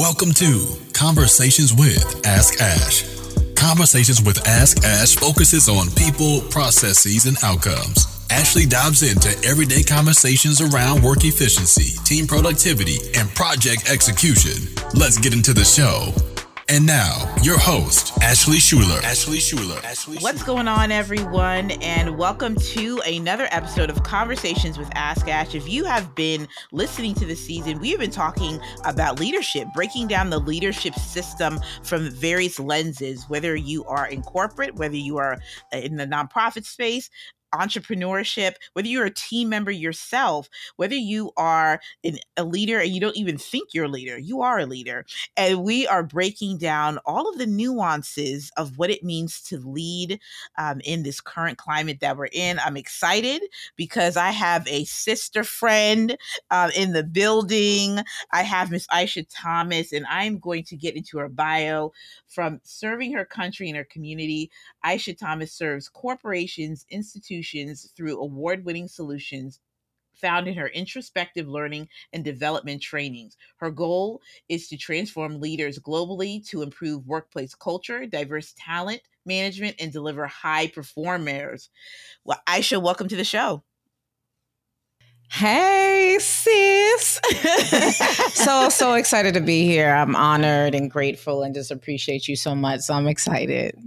Welcome to Conversations with Ask Ash. Conversations with Ask Ash focuses on people, processes, and outcomes. Ashley dives into everyday conversations around work efficiency, team productivity, and project execution. Let's get into the show. And now, your host, Ashley Schuler. Ashley Schuler. Ashley What's going on, everyone? And welcome to another episode of Conversations with Ask Ash. If you have been listening to this season, we have been talking about leadership, breaking down the leadership system from various lenses, whether you are in corporate, whether you are in the nonprofit space, entrepreneurship, whether you're a team member yourself, whether you are an, a leader and you don't even think you're a leader, you are a leader. And we are breaking down all of the nuances of what it means to lead um, in this current climate that we're in. I'm excited because I have a sister friend uh, in the building. I have Miss Aisha Thomas, and I'm going to get into her bio from serving her country and her community. Aisha Thomas serves corporations, institutions, institutions through award winning solutions found in her introspective learning and development trainings. Her goal is to transform leaders globally to improve workplace culture, diverse talent management, and deliver high performers. Well, Aisha, welcome to the show. Hey, sis. so, so excited to be here. I'm honored and grateful and just appreciate you so much. So I'm excited.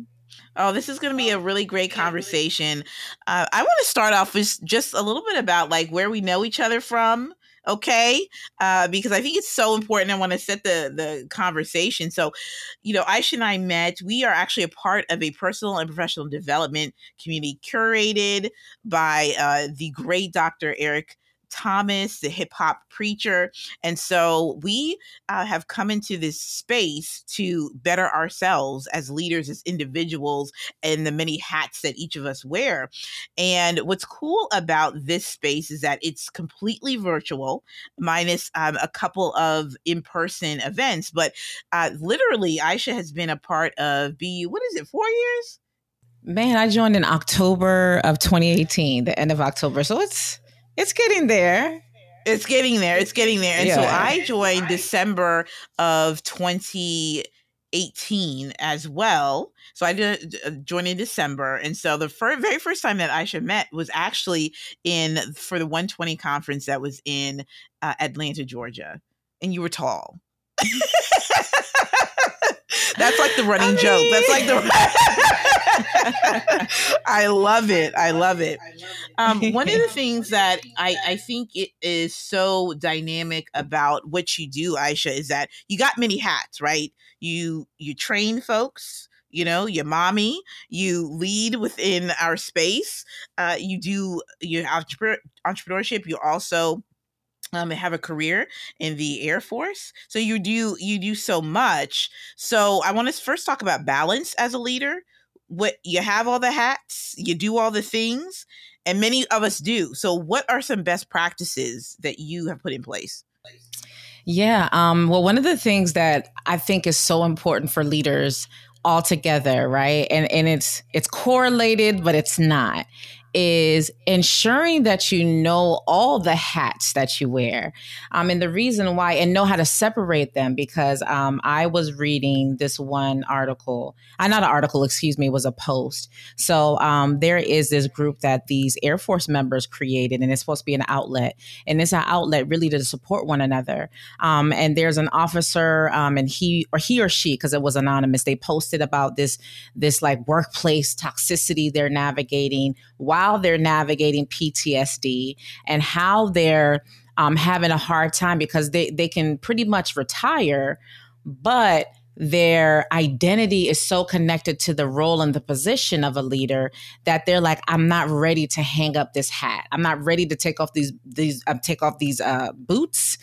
Oh, this is going to be a really great conversation. Uh, I want to start off with just a little bit about like where we know each other from okay? Uh, because i think it's so important i want to set the the conversation. So you know aisha and i met we are actually a part of a personal and professional development community curated by uh, the great dr eric Thomas, the hip hop preacher. And so we uh, have come into this space to better ourselves as leaders, as individuals, and the many hats that each of us wear. And what's cool about this space is that it's completely virtual, minus um, a couple of in person events. But uh, literally, Aisha has been a part of BU, what is it, four years? Man, I joined in October of 2018, the end of October. So it's it's getting there. It's getting there. It's getting there. And yeah. so I joined December of 2018 as well. So I did uh, join in December. And so the fir- very first time that Aisha met was actually in for the 120 conference that was in uh, Atlanta, Georgia. And you were tall. That's like the running I mean... joke. That's like the. I love it. I love it. Um, one of the things that I, I think it is so dynamic about what you do, Aisha, is that you got many hats, right? You you train folks you know your mommy you lead within our space uh, you do your entrepreneurship you also um, have a career in the Air Force. So you do you do so much. So I want to first talk about balance as a leader. What you have all the hats, you do all the things, and many of us do. So what are some best practices that you have put in place? Yeah. Um, well, one of the things that I think is so important for leaders altogether, right? And and it's it's correlated, but it's not is ensuring that you know all the hats that you wear. Um, and the reason why, and know how to separate them, because um, I was reading this one article, uh, not an article, excuse me, was a post. So um, there is this group that these Air Force members created, and it's supposed to be an outlet. And it's an outlet really to support one another. Um, and there's an officer, um, and he or he or she, because it was anonymous, they posted about this, this like workplace toxicity they're navigating. While how they're navigating PTSD and how they're um, having a hard time because they, they can pretty much retire, but their identity is so connected to the role and the position of a leader that they're like i'm not ready to hang up this hat. I'm not ready to take off these these uh, take off these uh, boots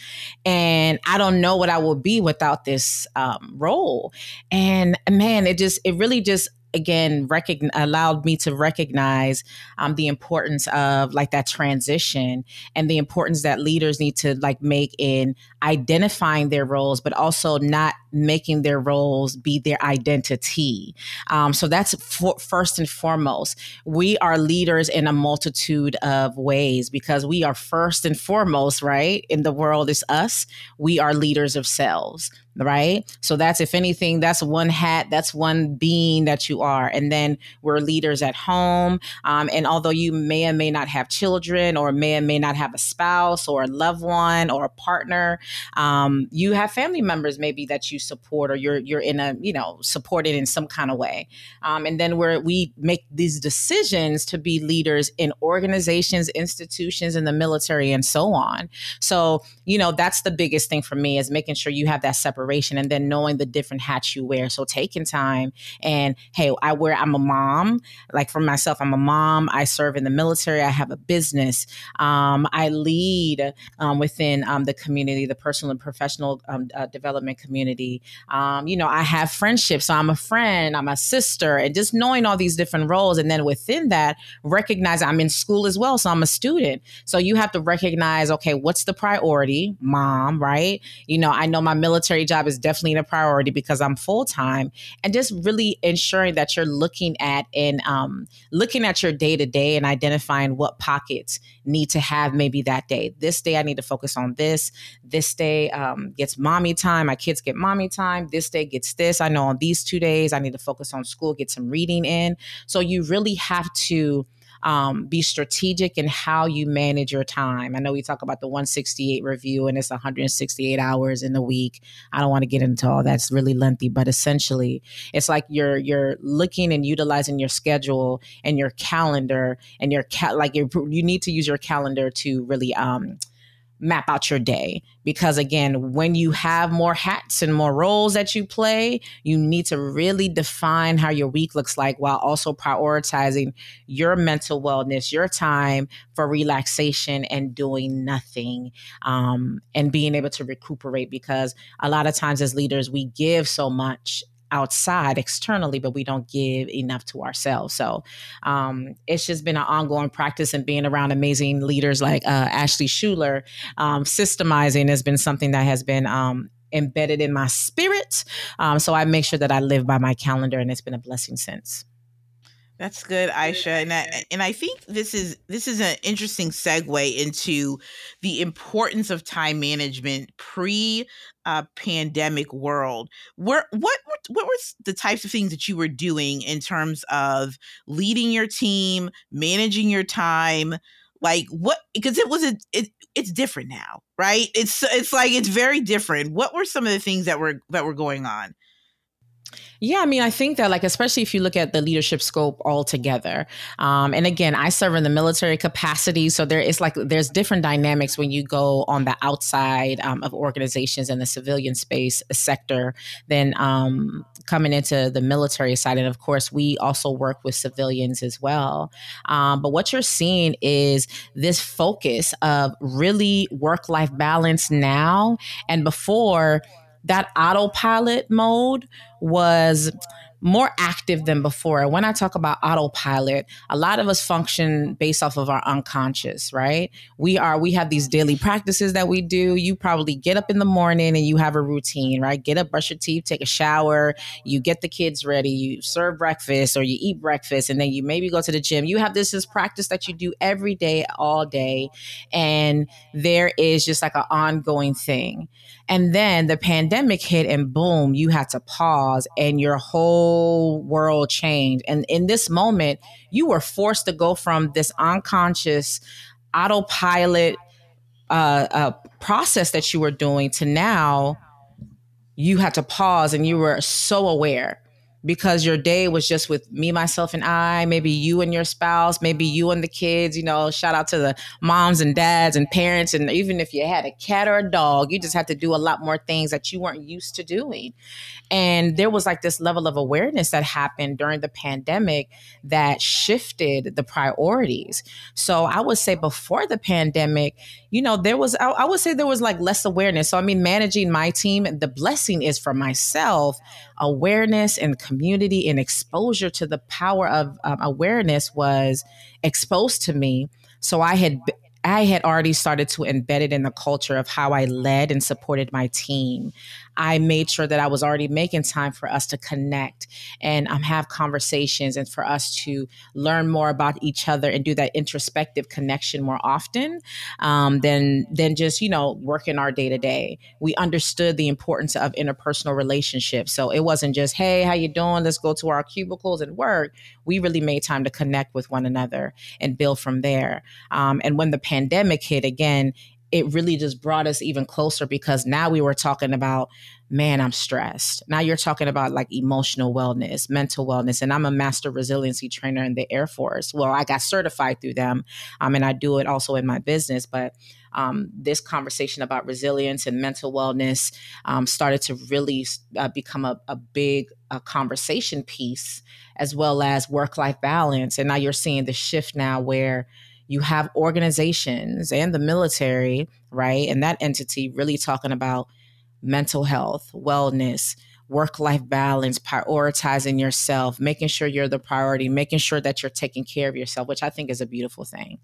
and i don't know what i will be without this um, role. And man it just it really just again recogn- allowed me to recognize um, the importance of like that transition and the importance that leaders need to like make in identifying their roles but also not making their roles be their identity. Um, so that's for, first and foremost. We are leaders in a multitude of ways because we are first and foremost right in the world is us. We are leaders of selves right? So that's if anything, that's one hat, that's one being that you are. And then we're leaders at home. Um, and although you may or may not have children, or may or may not have a spouse, or a loved one, or a partner, um, you have family members maybe that you support, or you're you're in a you know supported in some kind of way. Um, and then where we make these decisions to be leaders in organizations, institutions, in the military, and so on. So you know that's the biggest thing for me is making sure you have that separation separation and then knowing the different hats you wear. So taking time and hey, I wear, I'm a mom. Like for myself, I'm a mom. I serve in the military. I have a business. Um, I lead um, within um, the community, the personal and professional um, uh, development community. Um, you know, I have friendships. So I'm a friend, I'm a sister, and just knowing all these different roles. And then within that, recognize I'm in school as well. So I'm a student. So you have to recognize, okay, what's the priority? Mom, right? You know, I know my military job is definitely a priority because I'm full time, and just really ensuring that you're looking at and um, looking at your day to day and identifying what pockets need to have maybe that day. This day I need to focus on this. This day um, gets mommy time. My kids get mommy time. This day gets this. I know on these two days I need to focus on school, get some reading in. So you really have to um, be strategic in how you manage your time. I know we talk about the 168 review and it's 168 hours in the week. I don't want to get into all that's really lengthy, but essentially it's like you're you're looking and utilizing your schedule and your calendar and your cat like you you need to use your calendar to really um map out your day. Because again when you have more hats and more roles that you play you need to really define how your week looks like while also prioritizing your mental wellness your time for relaxation and doing nothing um, and being able to recuperate because a lot of times as leaders we give so much outside externally, but we don't give enough to ourselves. So um, it's just been an ongoing practice and being around amazing leaders like uh, Ashley Schuler. Um, systemizing has been something that has been um, embedded in my spirit. Um, so I make sure that I live by my calendar, and it's been a blessing since. That's good, Aisha, and I, and I think this is this is an interesting segue into the importance of time management pre uh, pandemic world. Where what what were the types of things that you were doing in terms of leading your team, managing your time? Like what? Because it was a it, it's different now, right? It's it's like it's very different. What were some of the things that were that were going on? Yeah, I mean, I think that, like, especially if you look at the leadership scope altogether, um, and again, I serve in the military capacity, so there is like there's different dynamics when you go on the outside um, of organizations in the civilian space sector than um, coming into the military side. And of course, we also work with civilians as well. Um, but what you're seeing is this focus of really work life balance now and before that autopilot mode was more active than before. When I talk about autopilot, a lot of us function based off of our unconscious, right? We are we have these daily practices that we do. You probably get up in the morning and you have a routine, right? Get up, brush your teeth, take a shower, you get the kids ready, you serve breakfast or you eat breakfast and then you maybe go to the gym. You have this this practice that you do every day all day and there is just like an ongoing thing. And then the pandemic hit, and boom, you had to pause, and your whole world changed. And in this moment, you were forced to go from this unconscious autopilot uh, uh, process that you were doing to now you had to pause and you were so aware because your day was just with me, myself, and I, maybe you and your spouse, maybe you and the kids, you know, shout out to the moms and dads and parents. And even if you had a cat or a dog, you just had to do a lot more things that you weren't used to doing. And there was like this level of awareness that happened during the pandemic that shifted the priorities. So I would say before the pandemic, you know, there was, I, I would say there was like less awareness. So, I mean, managing my team, the blessing is for myself awareness and community and exposure to the power of um, awareness was exposed to me. So I had I had already started to embed it in the culture of how I led and supported my team. I made sure that I was already making time for us to connect and um, have conversations and for us to learn more about each other and do that introspective connection more often um, than than just you know working our day to day. We understood the importance of interpersonal relationships, so it wasn't just hey how you doing let's go to our cubicles and work. We really made time to connect with one another and build from there. Um, and when the pandemic hit again, it really just brought us even closer because now we were talking about man i'm stressed. Now you're talking about like emotional wellness mental wellness and i'm a master resiliency trainer in the air force. Well i got certified through them um, and i do it also in my business but um, this conversation about resilience and mental wellness um, started to really uh, become a, a big conversation piece as well as work-life balance and now you're seeing the shift now where you have organizations and the military, right? And that entity really talking about mental health, wellness, work life balance, prioritizing yourself, making sure you're the priority, making sure that you're taking care of yourself, which I think is a beautiful thing.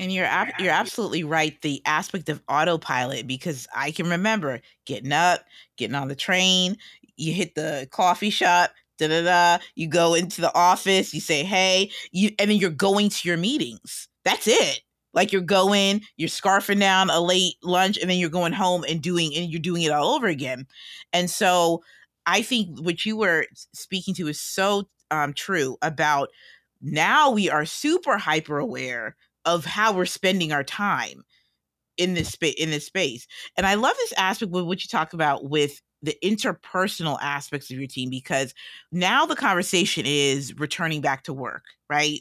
And you're you're absolutely right. The aspect of autopilot, because I can remember getting up, getting on the train, you hit the coffee shop, da da da. You go into the office, you say, hey, you, and then you're going to your meetings. That's it. Like you're going, you're scarfing down a late lunch, and then you're going home and doing, and you're doing it all over again. And so I think what you were speaking to is so um, true about now we are super hyper aware of how we're spending our time in this space in this space and i love this aspect with what you talk about with the interpersonal aspects of your team because now the conversation is returning back to work, right?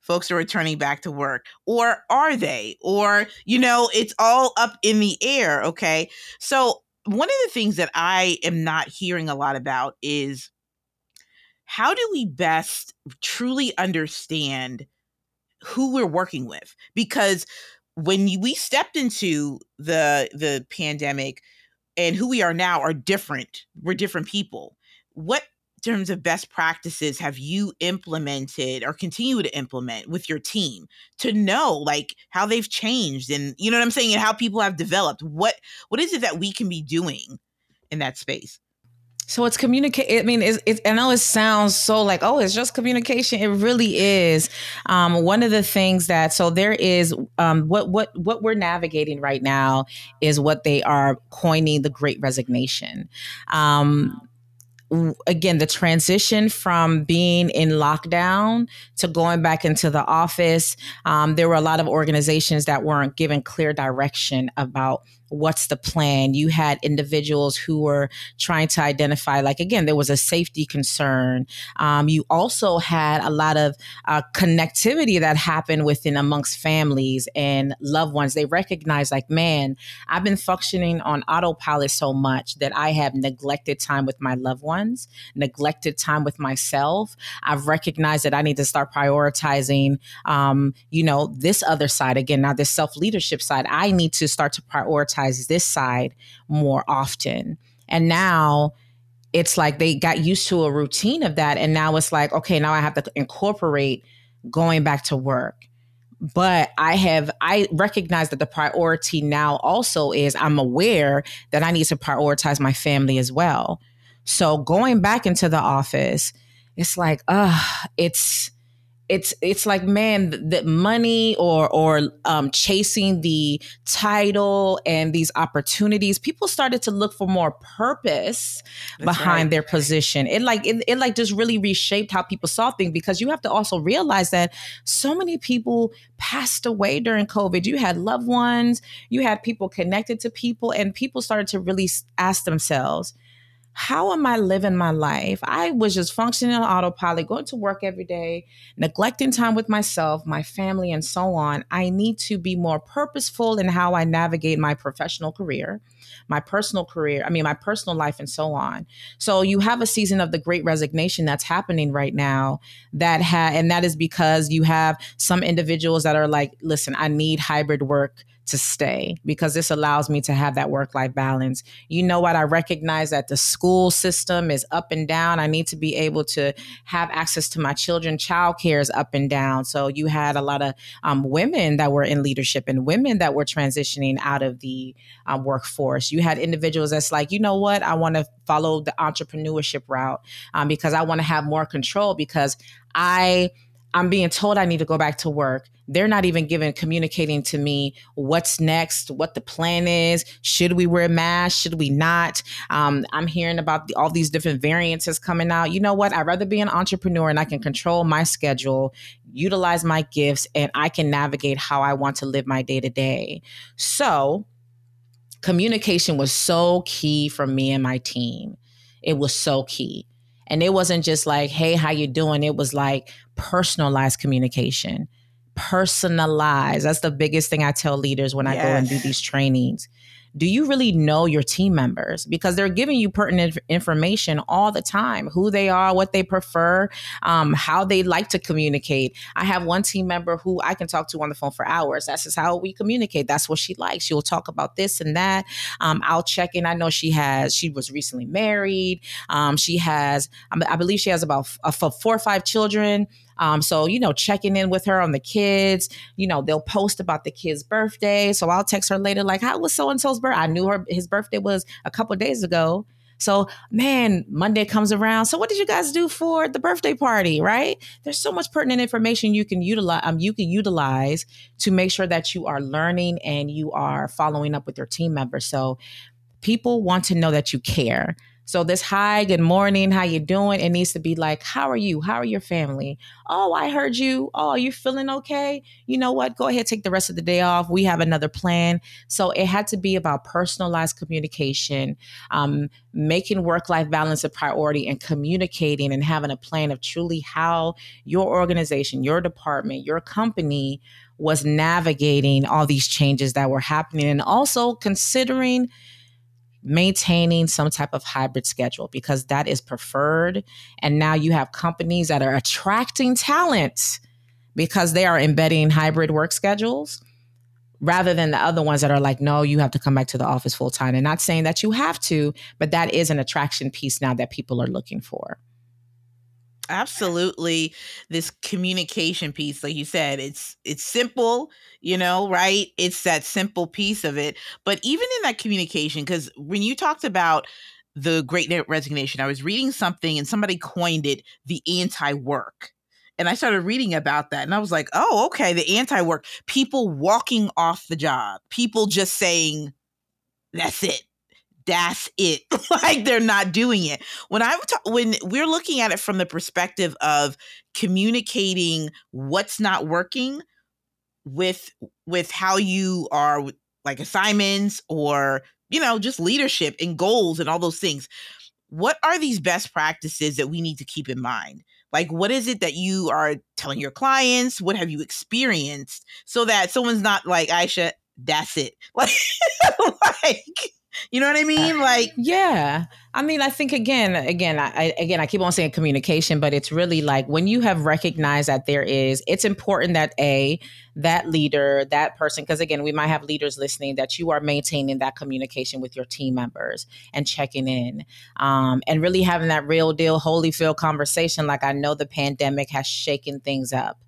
Folks are returning back to work. Or are they? Or, you know, it's all up in the air. Okay. So, one of the things that I am not hearing a lot about is how do we best truly understand who we're working with? Because when we stepped into the the pandemic, and who we are now are different. We're different people. What terms of best practices have you implemented or continue to implement with your team to know like how they've changed and you know what I'm saying and how people have developed? What what is it that we can be doing in that space? So it's communicate. I mean, it's, I know it sounds so like, oh, it's just communication. It really is. Um, one of the things that so there is um, what what what we're navigating right now is what they are coining the Great Resignation. Um, again the transition from being in lockdown to going back into the office um, there were a lot of organizations that weren't given clear direction about what's the plan? You had individuals who were trying to identify like again there was a safety concern. Um, you also had a lot of uh, connectivity that happened within amongst families and loved ones. They recognized like man i've been functioning on autopilot so much that i have neglected time with my loved ones neglected time with myself. I've recognized that i need to start prioritizing um, you know this other side. Again now this self-leadership side. I need to start to prioritize prioritize this side more often. And now it's like they got used to a routine of that. And now it's like, okay, now I have to incorporate going back to work. But I have, I recognize that the priority now also is I'm aware that I need to prioritize my family as well. So going back into the office, it's like, uh, it's, it's it's like man the money or or um, chasing the title and these opportunities people started to look for more purpose That's behind right. their position it like it, it like just really reshaped how people saw things because you have to also realize that so many people passed away during covid you had loved ones you had people connected to people and people started to really ask themselves how am I living my life? I was just functioning on autopilot, going to work every day, neglecting time with myself, my family, and so on. I need to be more purposeful in how I navigate my professional career, my personal career, I mean, my personal life, and so on. So you have a season of the great resignation that's happening right now that ha- and that is because you have some individuals that are like, listen, I need hybrid work to stay because this allows me to have that work life balance. You know what? I recognize that the school system is up and down. I need to be able to have access to my children. Childcare is up and down. So you had a lot of um, women that were in leadership and women that were transitioning out of the um, workforce. You had individuals that's like, you know what? I want to follow the entrepreneurship route um, because I want to have more control because I I'm being told I need to go back to work. They're not even giving communicating to me what's next, what the plan is. Should we wear masks? Should we not? Um, I'm hearing about the, all these different variances coming out. You know what? I'd rather be an entrepreneur and I can control my schedule, utilize my gifts, and I can navigate how I want to live my day to day. So, communication was so key for me and my team. It was so key. And it wasn't just like, hey, how you doing? It was like personalized communication. Personalized. That's the biggest thing I tell leaders when I yes. go and do these trainings do you really know your team members? Because they're giving you pertinent information all the time who they are, what they prefer, um, how they like to communicate. I have one team member who I can talk to on the phone for hours. That's just how we communicate. That's what she likes. She'll talk about this and that. Um, I'll check in. I know she has, she was recently married. Um, she has, I believe she has about four or five children. Um, so, you know, checking in with her on the kids, you know, they'll post about the kid's birthday. So I'll text her later, like, how was so and so's birthday? I knew her, his birthday was a couple days ago. So, man, Monday comes around. So, what did you guys do for the birthday party? Right? There's so much pertinent information you can utilize. Um, you can utilize to make sure that you are learning and you are following up with your team members. So, people want to know that you care. So this hi, good morning, how you doing? It needs to be like, how are you? How are your family? Oh, I heard you. Oh, you feeling okay? You know what? Go ahead, take the rest of the day off. We have another plan. So it had to be about personalized communication, um, making work life balance a priority, and communicating and having a plan of truly how your organization, your department, your company was navigating all these changes that were happening, and also considering maintaining some type of hybrid schedule because that is preferred. And now you have companies that are attracting talent because they are embedding hybrid work schedules rather than the other ones that are like, no, you have to come back to the office full time. And not saying that you have to, but that is an attraction piece now that people are looking for absolutely this communication piece like you said it's it's simple you know right? It's that simple piece of it. But even in that communication because when you talked about the great resignation i was reading something and somebody coined it the anti-work. And i started reading about that and i was like oh okay the anti-work. People walking off the job people just saying that's it that's it. like they're not doing it. When I'm ta- when we're looking at it from the perspective of communicating what's not working with with how you are like assignments or you know just leadership and goals and all those things. What are these best practices that we need to keep in mind? Like, what is it that you are telling your clients? What have you experienced so that someone's not like, Aisha, that's it. Like, like you know what I mean? Like, yeah. I mean, I think again, again, I, again, I keep on saying communication, but it's really like when you have recognized that there is, it's important that a that leader, that person, because again, we might have leaders listening that you are maintaining that communication with your team members and checking in, um, and really having that real deal, Holyfield conversation. Like I know the pandemic has shaken things up.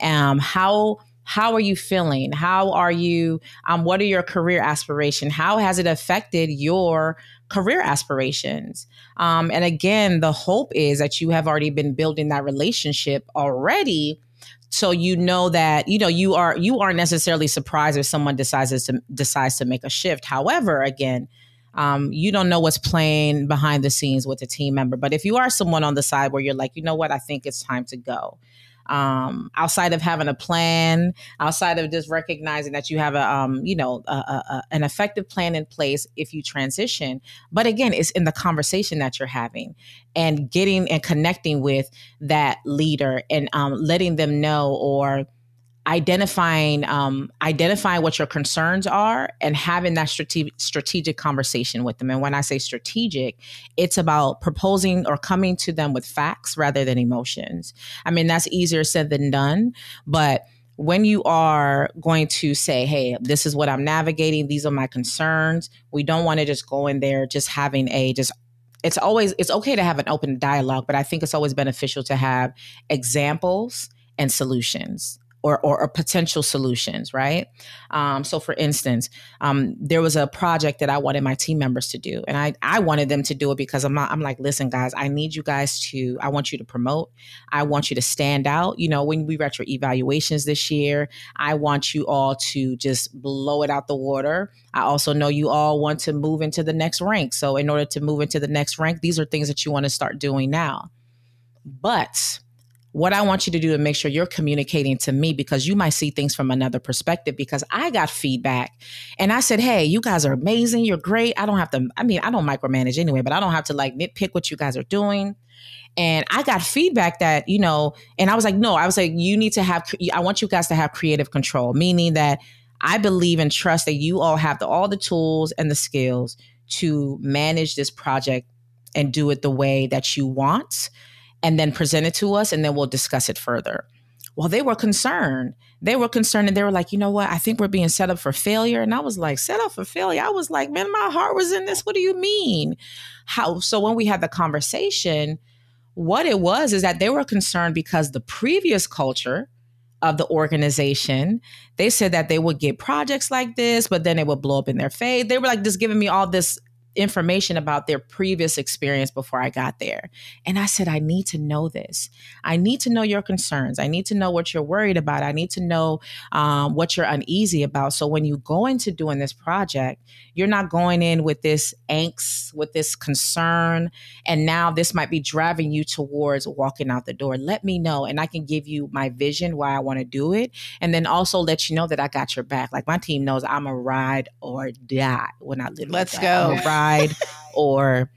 Um, how how are you feeling? How are you um, what are your career aspirations? How has it affected your career aspirations? Um, and again the hope is that you have already been building that relationship already so you know that you know you are you aren't necessarily surprised if someone decides to decides to make a shift. However again um, you don't know what's playing behind the scenes with a team member but if you are someone on the side where you're like you know what? I think it's time to go um, outside of having a plan, outside of just recognizing that you have a, um, you know, a, a, an effective plan in place if you transition. But again, it's in the conversation that you're having and getting and connecting with that leader and um, letting them know or identifying um, identifying what your concerns are and having that strategic strategic conversation with them. And when i say strategic it's about proposing or coming to them with facts rather than emotions. I mean that's easier said than done but when you are going to say, hey, this is what I'm navigating, these are my concerns, we don't want to just go in there just having a just it's always it's okay to have an open dialogue, but I think it's always beneficial to have examples and solutions or, or, or potential solutions, right? Um, so, for instance, um, there was a project that I wanted my team members to do, and I, I wanted them to do it because I'm not, I'm like, listen, guys, I need you guys to, I want you to promote, I want you to stand out. You know, when we read your evaluations this year, I want you all to just blow it out the water. I also know you all want to move into the next rank. So, in order to move into the next rank, these are things that you want to start doing now. But what I want you to do to make sure you're communicating to me because you might see things from another perspective because I got feedback and I said, Hey, you guys are amazing. You're great. I don't have to, I mean, I don't micromanage anyway, but I don't have to like nitpick what you guys are doing. And I got feedback that, you know, and I was like, no, I was like, you need to have, I want you guys to have creative control, meaning that I believe and trust that you all have the, all the tools and the skills to manage this project and do it the way that you want and then present it to us and then we'll discuss it further. Well, they were concerned. They were concerned and they were like, you know what? I think we're being set up for failure. And I was like, set up for failure? I was like, man, my heart was in this. What do you mean? How? So when we had the conversation, what it was is that they were concerned because the previous culture of the organization, they said that they would get projects like this, but then it would blow up in their face. They were like just giving me all this information about their previous experience before I got there. And I said, I need to know this. I need to know your concerns. I need to know what you're worried about. I need to know um, what you're uneasy about. So when you go into doing this project, you're not going in with this angst, with this concern. And now this might be driving you towards walking out the door. Let me know. And I can give you my vision why I want to do it. And then also let you know that I got your back. Like my team knows I'm a ride or die when I live. Let's go ride or,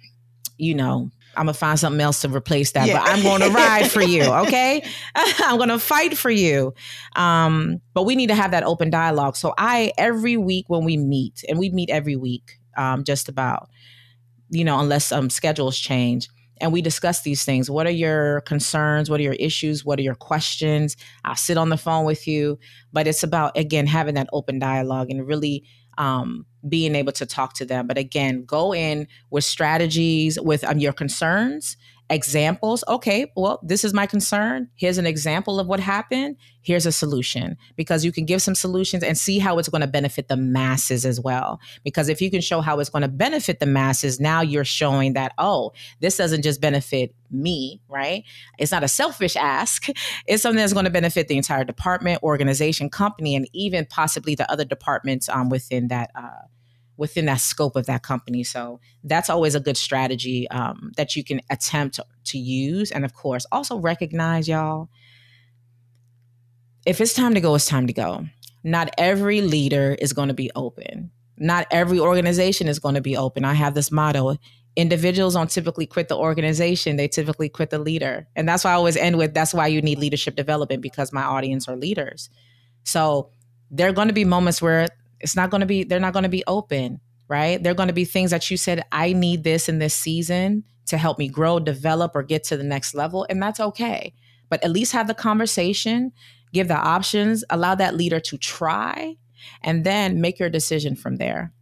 you know, I'm gonna find something else to replace that, yeah. but I'm going to ride for you. Okay, I'm to fight for you. Um, but we need to have that open dialogue. So I every week when we meet, and we meet every week, um, just about, you know, unless um, schedules change, and we discuss these things. What are your concerns? What are your issues? What are your questions? I'll sit on the phone with you, but it's about again having that open dialogue and really um, being able to talk to them. But again, go in with strategies, with um, your concerns, examples. Okay, well, this is my concern. Here's an example of what happened. Here's a solution because you can give some solutions and see how it's going to benefit the masses as well. Because if you can show how it's going to benefit the masses, now you're showing that, oh, this doesn't just benefit me, right? It's not a selfish ask. It's something that's going to benefit the entire department, organization, company, and even possibly the other departments um, within that. Uh, within that scope of that company. So that's always a good strategy um, that you can attempt to use. And of course, also recognize, y'all, if it's time to go, it's time to go. Not every leader is going to be open. Not every organization is going to be open. I have this motto individuals don't typically quit the organization, they typically quit the leader. And that's why I always end with that's why you need leadership development because my audience are leaders. So there are going to be moments where it's not going to be they're not going to be open right they're going to be things that you said i need this in this season to help me grow develop or get to the next level and that's okay but at least have the conversation give the options allow that leader to try and then make your decision from there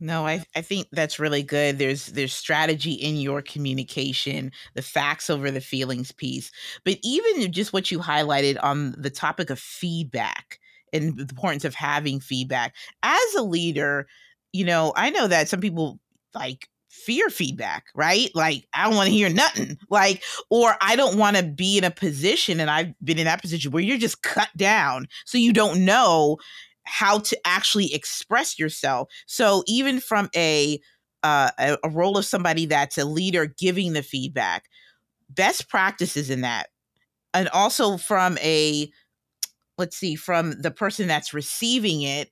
no, I, I think that's really good. There's there's strategy in your communication, the facts over the feelings piece. But even just what you highlighted on the topic of feedback, and the importance of having feedback. As a leader, you know, I know that some people like fear feedback, right? Like, I don't want to hear nothing. Like, or I don't want to be in a position, and I've been in that position where you're just cut down. So you don't know how to actually express yourself. So even from a uh, a, a role of somebody that's a leader giving the feedback, best practices in that, and also from a let's see, from the person that's receiving it,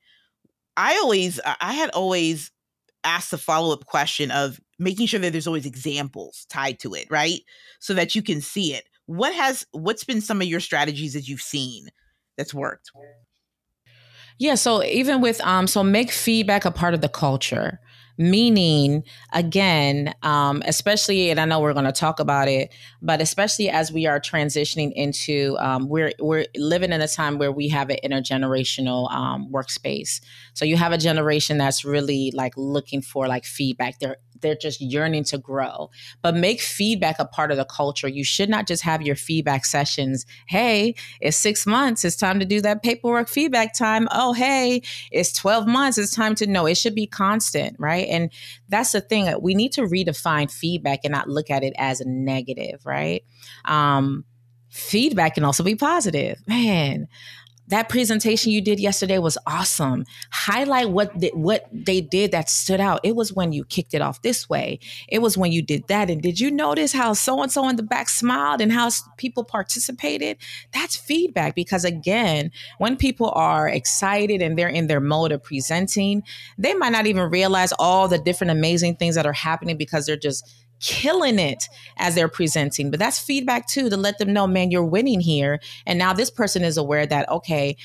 I always, I had always asked the follow up question of making sure that there's always examples tied to it, right? So that you can see it. What has, what's been some of your strategies that you've seen that's worked? Yeah, so even with um so make feedback a part of the culture meaning again um, especially and i know we're going to talk about it but especially as we are transitioning into um, we're we're living in a time where we have an intergenerational um, workspace. So you have a generation that's really like looking for like feedback. They're they're just yearning to grow. But make feedback a part of the culture. You should not just have your feedback sessions. Hey, it's six months. It's time to do that paperwork feedback time. Oh, hey, it's 12 months. It's time to know. It should be constant, right? And that's the thing. We need to redefine feedback and not look at it as a negative, right? Um, feedback can also be positive. Man, that presentation you did yesterday was awesome. Highlight what the, what they did that stood out. It was when you kicked it off this way. It was when you did that. And did you notice how so and so in the back smiled and how people participated? That's feedback because again, when people are excited and they're in their mode of presenting, they might not even realize all the different amazing things that are happening because they're just killing it as they're presenting. But that's feedback too to let them know, man, you're winning here. And now this person is aware that, okay,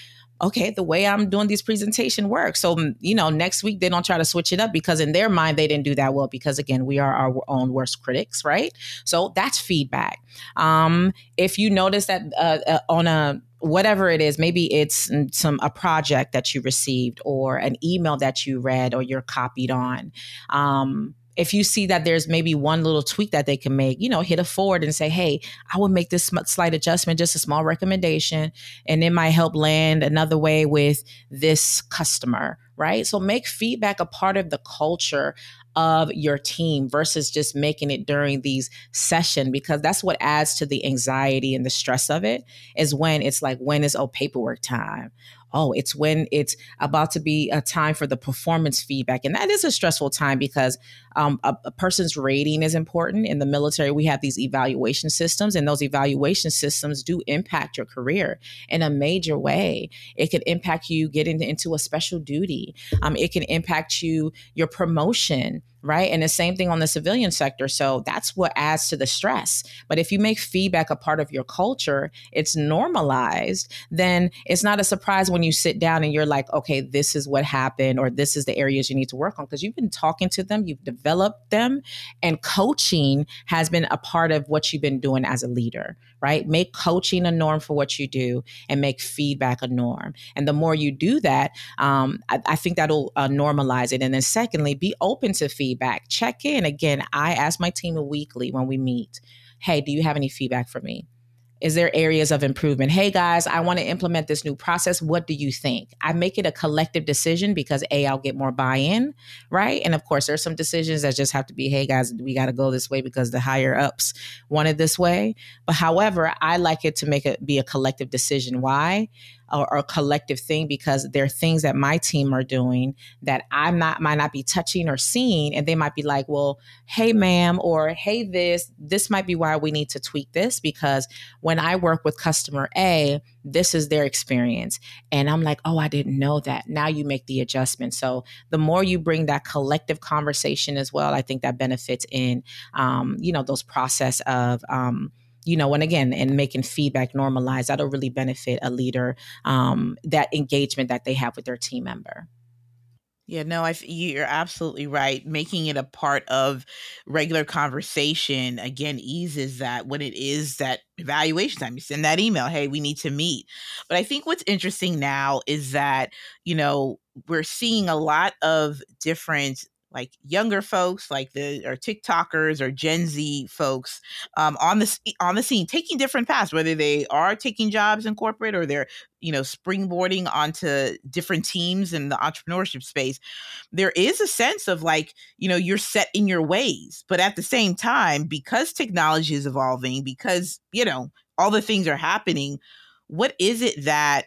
okay, the way I'm doing this presentation works. So, you know, next week they don't try to switch it up because in their mind they didn't do that well because again, we are our own worst critics, right? So that's feedback. Um, if you notice that uh, uh, on a whatever it is maybe it's some a project that you received or an email that you read or you're copied on um, if you see that there's maybe one little tweak that they can make, you know, hit a forward and say, hey, I would make this slight adjustment, just a small recommendation, and it might help land another way with this customer, right? So make feedback a part of the culture of your team versus just making it during these session because that's what adds to the anxiety and the stress of it is when it's like when is oh paperwork time oh, it's when it's about to be a time for the performance feedback. And that is a stressful time because um, a, a, person's rating is important. In the military, we have these evaluation systems, and those evaluation systems do impact your career in a major way. It could impact you getting into a special duty, um, it can impact you, your promotion right? And the same thing on the civilian sector. So that's what adds to the stress. But if you make feedback a part of your culture, it's normalized, then it's not a surprise when you sit down and you're like, okay, this is what happened, or this is the areas you need to work on. Because you've been talking to them, you've developed them, and coaching has been a part of what you've been doing as a leader, right? Make coaching a norm for what you do and make feedback a norm. And the more you do that, um, I, I, think that'll uh, normalize it. And then, secondly, be open to feedback. Check in. Again, I ask my team weekly when we meet hey, do you have any feedback for me? Is there areas of improvement? Hey guys, I want to implement this new process. What do you think? I make it a collective decision because A, I'll get more buy in, right? And of course, there's some decisions that just have to be, hey guys, we got to go this way because the higher ups want it this way. But however, I like it to make it be a collective decision. Why? Or, or collective thing because there are things that my team are doing that I'm not might not be touching or seeing, and they might be like, "Well, hey, ma'am," or "Hey, this this might be why we need to tweak this because when I work with customer A, this is their experience," and I'm like, "Oh, I didn't know that." Now you make the adjustment. So the more you bring that collective conversation as well, I think that benefits in, um, you know, those process of um, you know, and again, and making feedback normalized, that'll really benefit a leader, um, that engagement that they have with their team member. Yeah, no, I you're absolutely right. Making it a part of regular conversation again eases that when it is that evaluation time. You send that email, hey, we need to meet. But I think what's interesting now is that you know we're seeing a lot of different like younger folks like the or tiktokers or gen z folks um, on the on the scene taking different paths whether they are taking jobs in corporate or they're you know springboarding onto different teams in the entrepreneurship space there is a sense of like you know you're set in your ways but at the same time because technology is evolving because you know all the things are happening what is it that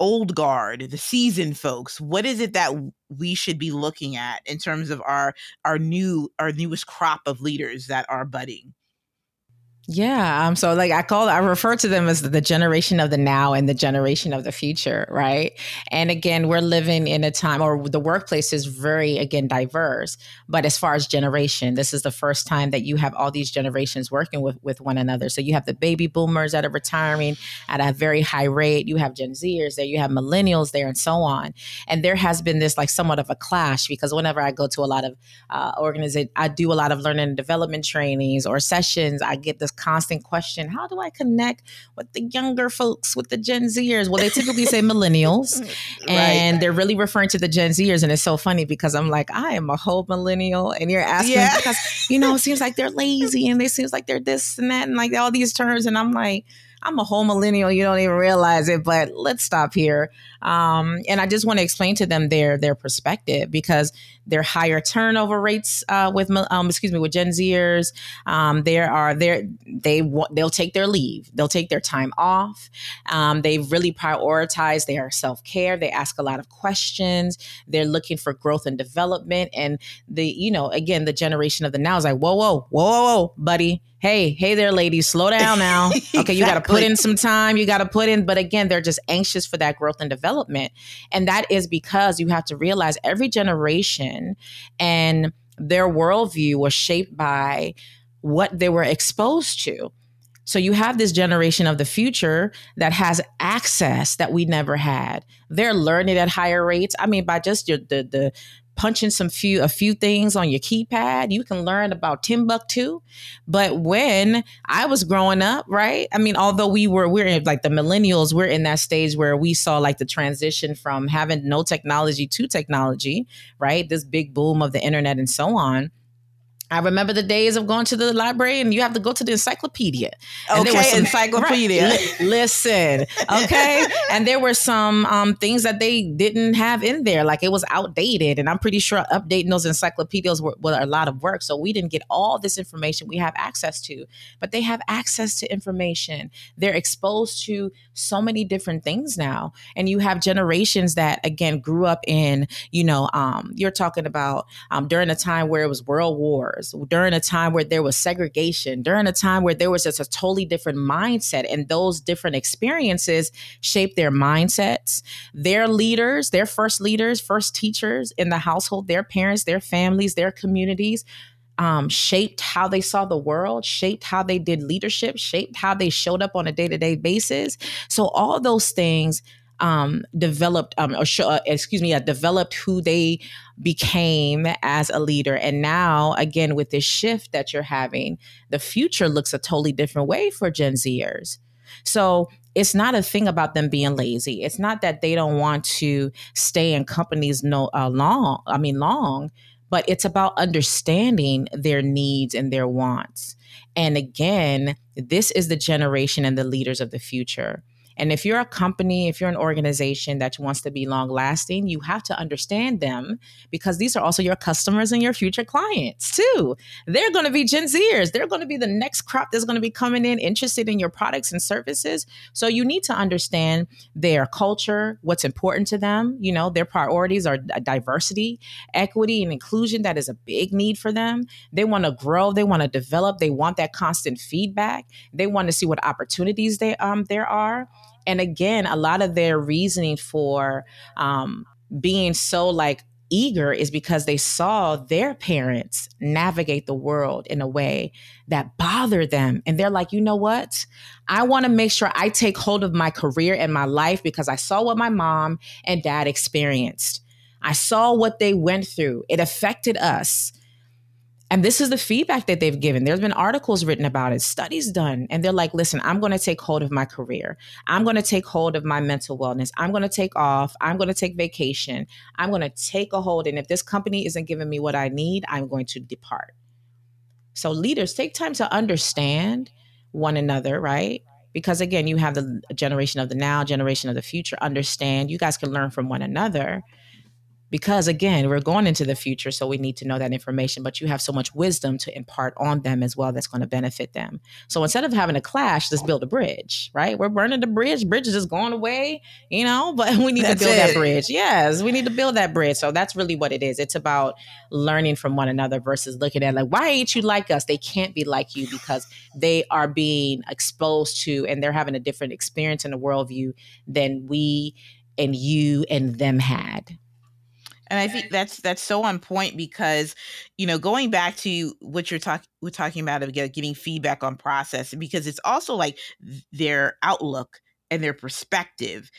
old guard, the seasoned folks, what is it that we should be looking at in terms of our our new our newest crop of leaders that are budding? Yeah. Um, so like I call I refer to them as the generation of the now and the generation of the future, right? And again, we're living in a time or the workplace is very again diverse. But as far as generation, this is the first time that you have all these generations working with, with one another. So you have the baby boomers that are retiring at a very high rate, you have Gen Zers there, you have millennials there, and so on. And there has been this like somewhat of a clash because whenever I go to a lot of uh organization, I do a lot of learning and development trainings or sessions, I get this constant question how do I connect with the younger folks, with the Gen Zers? Well, they typically say millennials, and right. they're really referring to the Gen Zers. And it's so funny because I'm like, I am a whole millennial, and you're asking yeah. because, you know, it seems like they're lazy and they seems like they're this and that and like all these terms. And I'm like, I'm a whole millennial. You don't even realize it, but let's stop here. Um, and I just want to explain to them their their perspective because their higher turnover rates uh, with um, excuse me with Gen Zers. Um, there are there they they'll take their leave. They'll take their time off. Um, they really prioritize their self care. They ask a lot of questions. They're looking for growth and development. And the you know again the generation of the now is like whoa whoa whoa whoa, whoa buddy hey, hey there, ladies, slow down now. Okay, you got to put in some time. You got to put in, but again, they're just anxious for that growth and development. And that is because you have to realize every generation and their worldview was shaped by what they were exposed to. So you have this generation of the future that has access that we never had. They're learning at higher rates. I mean, by just your, the the punching some few a few things on your keypad. You can learn about timbuktu but when i was growing up right? I mean although we were we're in, like the millennials we're in that stage where we saw like the transition from having no technology to technology right? This big boom of the internet and so on I remember the days of going to the library and you have to go to the encyclopedia. And okay, some, encyclopedia. Right, listen, okay. and there were some um, things that they didn't have in there, like it was outdated. And I'm pretty sure updating those encyclopedias were, were a lot of work. So we didn't get all this information we have access to, but they have access to information. They're exposed to so many different things now. And you have generations that, again, grew up in, you know, um, you're talking about um, during a time where it was world wars during a time where there was segregation, during a time where there was just a totally different mindset. And those different experiences shaped their mindsets. Their leaders, their first leaders, first teachers in the household, their parents, their families, their communities. Um, shaped how they saw the world, shaped how they did leadership, shaped how they showed up on a day to day basis. So, all those things um, developed, um, or sh- uh, excuse me, uh, developed who they became as a leader. And now, again, with this shift that you're having, the future looks a totally different way for Gen Zers. So it's not a thing about them being lazy. It's not that they don't want to stay in companies no uh, long. I mean, long, but it's about understanding their needs and their wants. And again, this is the generation and the leaders of the future. And if you're a company, if you're an organization that wants to be long lasting, you have to understand them because these are also your customers and your future clients too. They're going to be Gen Zers. They're going to be the next crop that's going to be coming in interested in your products and services. So you need to understand their culture, what's important to them. You know, their priorities are diversity, equity, and inclusion. That is a big need for them. They want to grow, they want to develop, they want that constant feedback. They want to see what opportunities they um there are and again, a lot of their reasoning for um, being so like eager is because they saw their parents navigate the world in a way that bothered them. And they're like, you know what? I want to make sure I take hold of my career and my life because I saw what my mom and dad experienced. I saw what they went through. It affected us. And this is the feedback that they've given. There's been articles written about it, studies done. And they're like, listen, I'm going to take hold of my career. I'm going to take hold of my mental wellness. I'm going to take off. I'm going to take vacation. I'm going to take a hold. And if this company isn't giving me what I need, I'm going to depart. So, leaders, take time to understand one another, right? Because again, you have the generation of the now, generation of the future. Understand. You guys can learn from one another because again we're going into the future so we need to know that information but you have so much wisdom to impart on them as well that's going to benefit them. So instead of having a clash let's build a bridge right? We're burning the bridge bridge is just going away you know but we need that's to build it. that bridge. Yes we need to build that bridge. So that's really what it is. It's about learning from one another versus looking at like why ain't you like us? They can't be like you because they are being exposed to and they're having a different experience and a worldview than we and you and them had and I think that's that's so on point because, you know, going back to what you're talking we're talking about of getting feedback on process because it's also like their outlook and their perspective.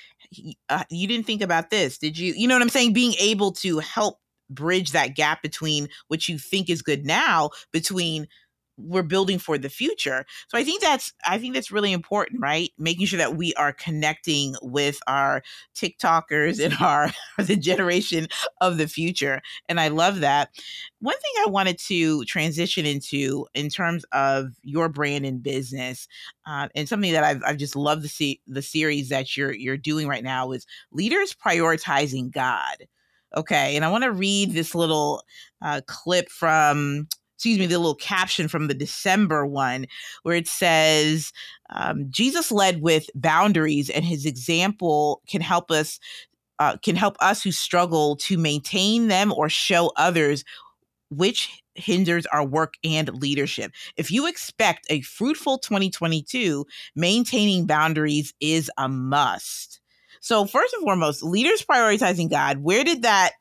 Uh, you didn't think about this, did you? You know what I'm saying? Being able to help bridge that gap between what you think is good now between we're building for the future. So I think that's I think that's really important, right? Making sure that we are connecting with our TikTokers and our the generation of the future. And I love that. One thing I wanted to transition into in terms of your brand and business, uh, and something that I've I've just loved the see the series that you're you're doing right now is leaders prioritizing God. Okay, and I want to read this little uh, clip from excuse me, the little caption from the December one where it says, um, Jesus led with boundaries, and his example can help us. Uh, can help us who struggle to maintain them or show others which hinders our work and leadership. If you expect a fruitful 2022, maintaining boundaries is a must. So, first and foremost, leaders prioritizing God, where did that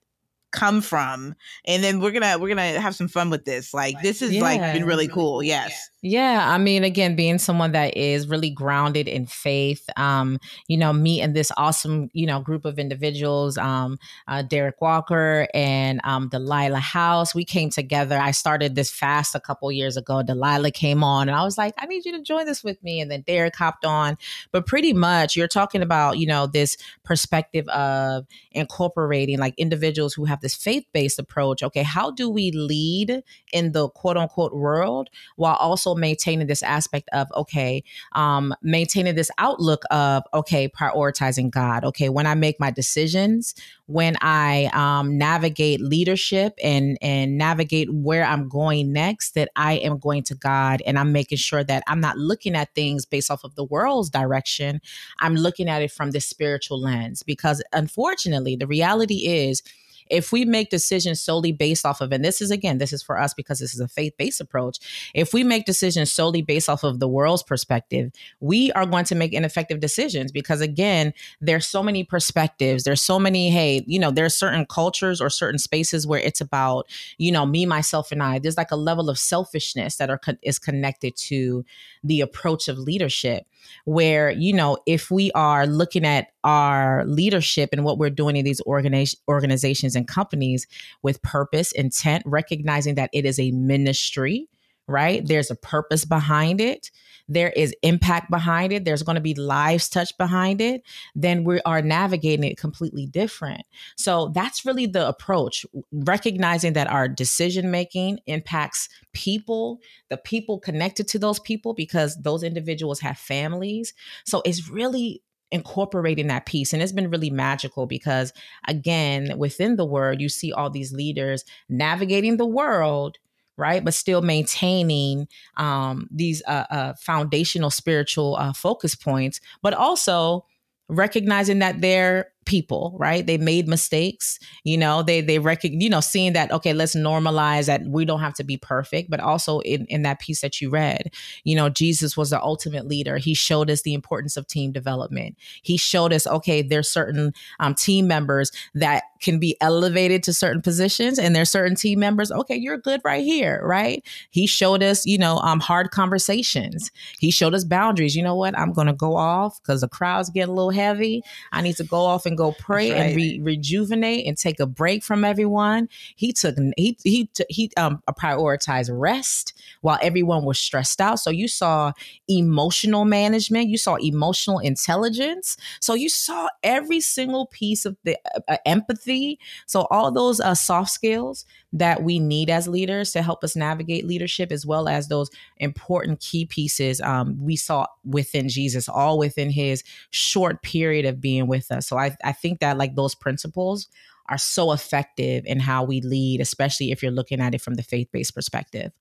come from and then we're gonna we're gonna have some fun with this like this is yeah. like been really cool yes. Yeah i mean again being someone that is really grounded in faith um you know me and this awesome you know group of individuals um uh, derek walker and um delilah house we came together. I started this fast a couple years ago. Delilah came on and i was like i need you to join this with me and then derek hopped on. But pretty much you're talking about you know this perspective of incorporating like individuals who have this faith based approach. Okay, how do we lead in the quote unquote world while also maintaining this aspect of, okay, um, maintaining this outlook of, okay, prioritizing God. Okay, when I make my decisions, when I um, navigate leadership and and navigate where I'm going next, that I am going to God and I'm making sure that I'm not looking at things based off of the world's direction. I'm looking at it from the spiritual lens because unfortunately, the reality is if we make decisions solely based off of, and this is again, this is for us because this is a faith based approach. If we make decisions solely based off of the world's perspective, we are going to make ineffective decisions because again, there's so many perspectives. There's so many, hey, you know, there's certain cultures or certain spaces where it's about, you know, me, myself, and I. There's like a level of selfishness that are is connected to the approach of leadership where you know if we are looking at our leadership and what we're doing in these organiz- organizations and companies with purpose intent recognizing that it is a ministry right there's a purpose behind it there is impact behind it, there's going to be lives touched behind it, then we are navigating it completely different. So that's really the approach, recognizing that our decision making impacts people, the people connected to those people, because those individuals have families. So it's really incorporating that piece and it's been really magical because again within the word you see all these leaders navigating the world right? But still maintaining um, these uh, uh, foundational spiritual uh, focus points, but also recognizing that they're people right? They made mistakes you know they they recognize you know seeing that okay let's normalize that we don't have to be perfect but also in in that piece that you read you know jesus was the ultimate leader. He showed us the importance of team development. He showed us okay there's certain um, team members that can be elevated to certain positions and there's certain team members okay you're good right here right? He showed us you know um, hard conversations. He showed us boundaries. You know what? I'm gonna go off because the crowd's getting a little heavy. I need to go off and go pray right. and re- rejuvenate and take a break from everyone. He took he he he um prioritized rest while everyone was stressed out. So you saw emotional management, you saw emotional intelligence. So you saw every single piece of the uh, uh empathy. So all those uh, soft skills that we need as leaders to help us navigate leadership, as well as those important key pieces um, we saw within Jesus, all within his short period of being with us. So I, I think that like those principles are so effective in how we lead, especially if you're looking at it from the faith based perspective.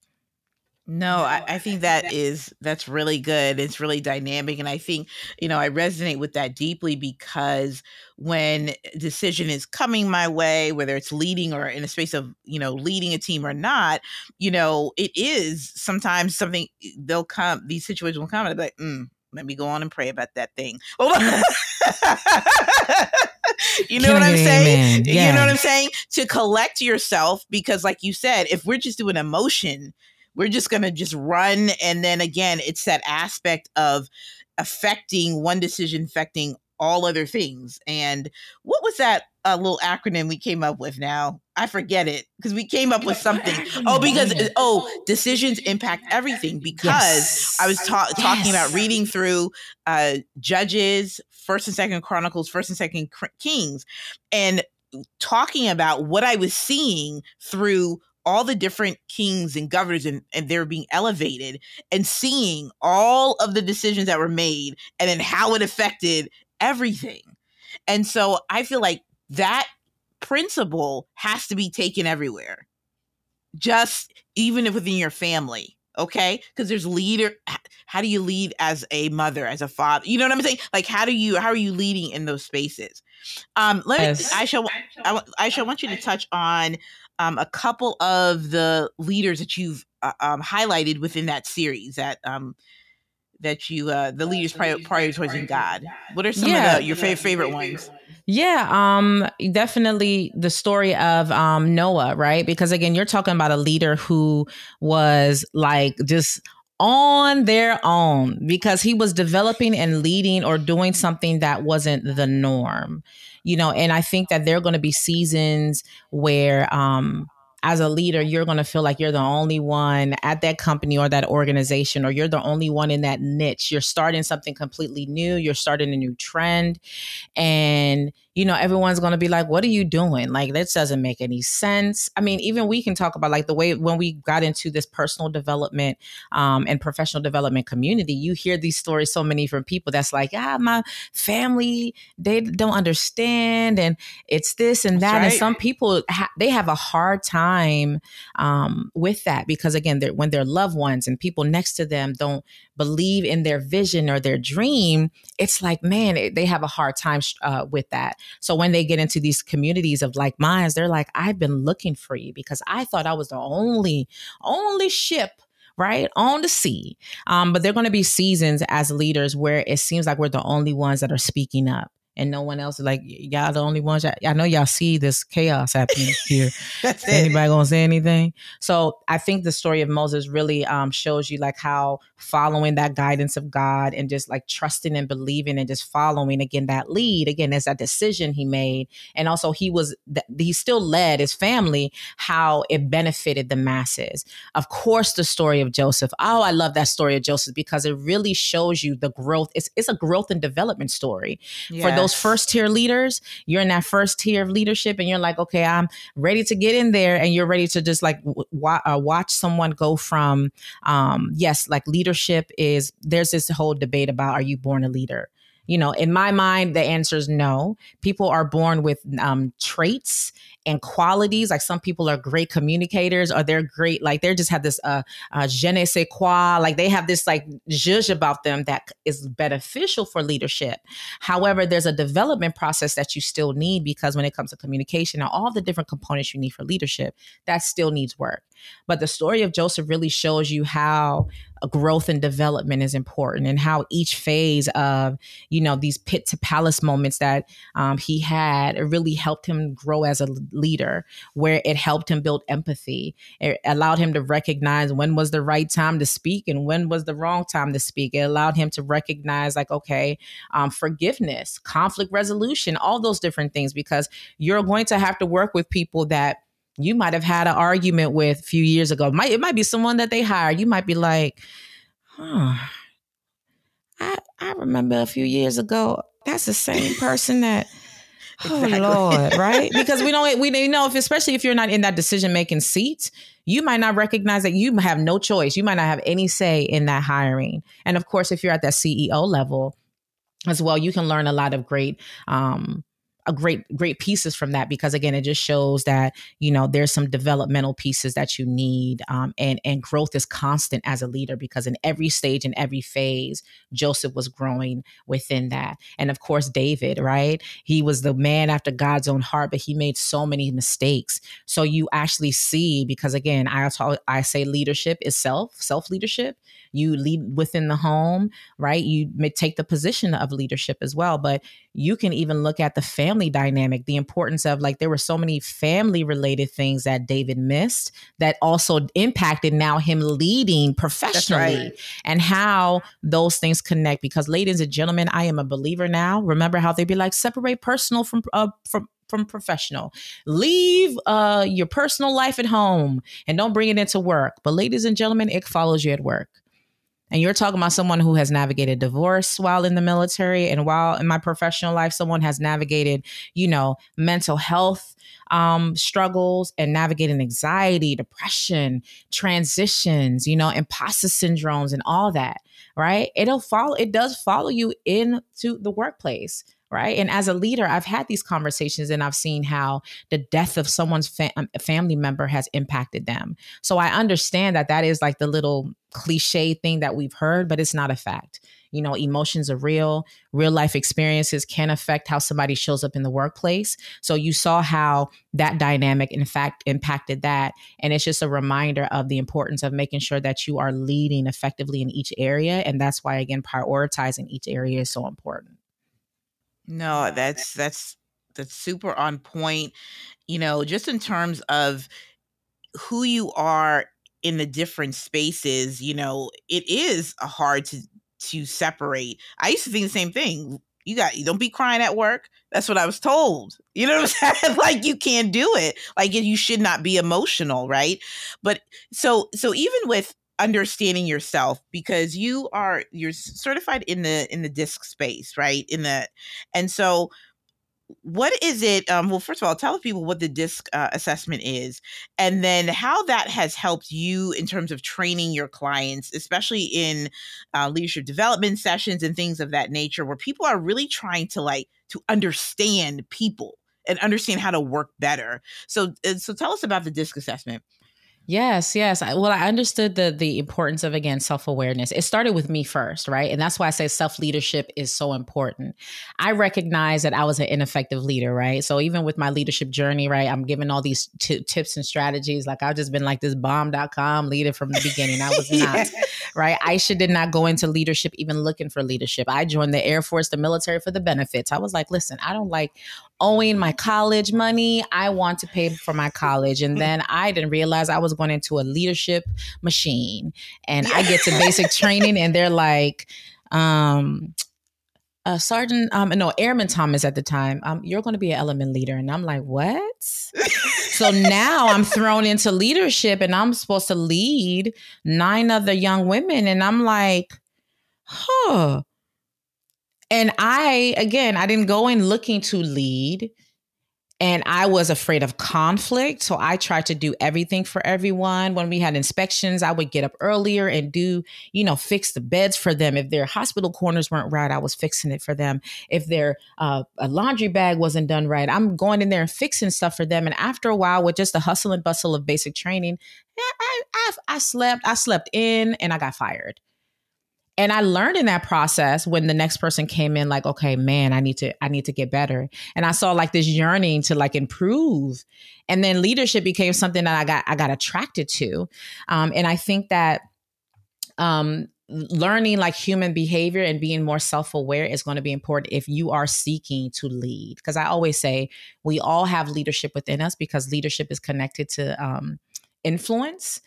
No, I, I, think that is that's really good. It's really dynamic, and I think you know I resonate with that deeply because when decision is coming my way, whether it's leading or in a space of you know leading a team or not, you know it is sometimes something they'll come. These situations will come and I'll be like, mm, let me go on and pray about that thing. you know what I'm saying? Yeah. You know what I'm saying? To collect yourself because, like you said, if we're just doing emotion we're just going to just run and then again it's that aspect of affecting one decision affecting all other things. And what was that uh, little acronym we came up with now? I forget it because we came up with something. oh because oh decisions impact everything because yes. i was ta- yes. talking about reading through uh judges first and second chronicles first and second kings and talking about what i was seeing through all the different kings and governors and, and they're being elevated and seeing all of the decisions that were made and then how it affected everything. And so I feel like that principle has to be taken everywhere. Just even if within your family, okay? Because there's leader how do you lead as a mother, as a father? You know what I'm saying? Like how do you how are you leading in those spaces? Um let yes. me I, Aisha, I shall want you to touch on um, a couple of the leaders that you've uh, um, highlighted within that series that um, that you uh, the leaders prior, prioritizing God. What are some yeah. of the, your favorite favorite ones? Yeah, um, definitely the story of um, Noah, right? Because again, you're talking about a leader who was like just on their own because he was developing and leading or doing something that wasn't the norm you know, and I think that there are going to be seasons where, um, as a leader, you're going to feel like you're the only one at that company or that organization, or you're the only one in that niche. You're starting something completely new. You're starting a new trend. And you know, everyone's going to be like, what are you doing? Like, this doesn't make any sense. I mean, even we can talk about like the way when we got into this personal development um, and professional development community, you hear these stories so many from people that's like, ah, my family, they don't understand. And it's this and that. Right. And some people, ha- they have a hard time um, with that because, again, when their loved ones and people next to them don't believe in their vision or their dream, it's like, man, it, they have a hard time uh, with that. So when they get into these communities of like minds, they're like, I've been looking for you because I thought I was the only, only ship right on the sea um, but there are going to be seasons as leaders where it seems like we're the only ones that are speaking up and no one else. Is like y'all the only ones. I know y'all see this chaos happening here. That's Anybody gonna say anything? So I think the story of Moses really um, shows you like how following that guidance of God and just like trusting and believing and just following again that lead again is that decision he made, and also he was he still led his family how it benefited the masses. Of course, the story of Joseph. Oh, I love that story of Joseph because it really shows you the growth. It's it's a growth and development story yeah. for those those first tier leaders, you're in that first tier of leadership and you're like, okay, I'm ready to get in there and you're ready to just like w- uh, watch someone go from, um, yes, like leadership is, there's this whole debate about are you born a leader? You know, in my mind, the answer is no. People are born with um, traits and qualities. Like some people are great communicators, or they're great, like they just have this uh, uh je ne sais quoi, like they have this like zhuzh about them that is beneficial for leadership. However, there's a development process that you still need because when it comes to communication and all the different components you need for leadership, that still needs work. But the story of Joseph really shows you how growth and development is important and how each phase of you know these pit to palace moments that um, he had really helped him grow as a leader where it helped him build empathy. It allowed him to recognize when was the right time to speak and when was the wrong time to speak. It allowed him to recognize like okay um, forgiveness conflict resolution all those different things because you're going to have to work with people that you might have had an argument with a few years ago. It might, it might be someone that they hired. You might be like, huh, I, I remember a few years ago, that's the same person that, oh Lord, right? Because we don't, we don't know if, especially if you're not in that decision making seat, you might not recognize that you have no choice. You might not have any say in that hiring. And of course, if you're at that CEO level as well, you can learn a lot of great, um, a great great pieces from that because again it just shows that you know there's some developmental pieces that you need um, and and growth is constant as a leader because in every stage in every phase joseph was growing within that. And of course david right? He was the man after god's own heart but he made so many mistakes. So you actually see because again i talk, i say leadership is self self leadership you lead within the home right you may take the position of leadership as well but you can even look at the family dynamic, the importance of like there were so many family related things that David missed that also impacted now him leading professionally right. and how those things connect. Because, ladies and gentlemen, I am a believer now. Remember how they'd be like separate personal from uh, from from professional. Leave uh, your personal life at home and don't bring it into work. But, ladies and gentlemen, it follows you at work and you're talking about someone who has navigated divorce while in the military and while in my professional life someone has navigated you know mental health um, struggles and navigating anxiety depression transitions you know imposter syndromes and all that right? It'll follow it does follow you into the workplace right? And as a leader, I've had these conversations and I've seen how the death of someone's fa- um, family member has impacted them. So I understand that that is like the little cliche thing that we've heard, but it's not a fact. You know, emotions are real. Real life experiences can affect how somebody shows up in the workplace. So you saw how that dynamic, in fact, impacted that. And it's just a reminder of the importance of making sure that you are leading effectively in each area. And that's why, again, prioritizing each area is so important. No, that's that's that's super on point. You know, just in terms of who you are in the different spaces, you know, it is hard to to separate. I used to think the same thing. You got you don't be crying at work. That's what I was told. You know what I'm saying? like you can't do it. Like you should not be emotional, right? But so so even with understanding yourself because you are you're certified in the in the disc space right? In the and so what is it um well first of all tell people what the disc uh, assessment is and then how that has helped you in terms of training your clients especially in uh, leadership development sessions and things of that nature where people are really trying to like to understand people and understand how to work better. So so tell us about the disc assessment Yes, yes. Well, I understood the the importance of again self awareness. It started with me first, right? And that's why I say self leadership is so important. I recognize that I was an ineffective leader, right? So even with my leadership journey, right, I'm giving all these t- tips and strategies. Like I've just been like this bomb.com leader from the beginning. I was not, yeah. right? Aisha did not go into leadership even looking for leadership. I joined the Air Force, the military for the benefits. I was like, listen, I don't like owing my college money. I want to pay for my college. And then I didn't realize I was going into a leadership machine. And I get to basic training and they're like, um, uh, Sergeant, um, no, Airman Thomas at the time, um, you're going to be an element leader. And I'm like, what? so now I'm thrown into leadership and I'm supposed to lead nine other young women. And I'm like, huh, and I, again, I didn't go in looking to lead. And I was afraid of conflict. So I tried to do everything for everyone. When we had inspections, I would get up earlier and do, you know, fix the beds for them. If their hospital corners weren't right, I was fixing it for them. If their uh, a laundry bag wasn't done right, I'm going in there and fixing stuff for them. And after a while, with just the hustle and bustle of basic training, I, I, I slept, I slept in and I got fired and i learned in that process when the next person came in like okay man i need to i need to get better. And i saw like this yearning to like improve. And then leadership became something that i got i got attracted to. Um, and i think that um, learning like human behavior and being more self-aware is going to be important if you are seeking to lead. Because i always say we all have leadership within us because leadership is connected to um, influence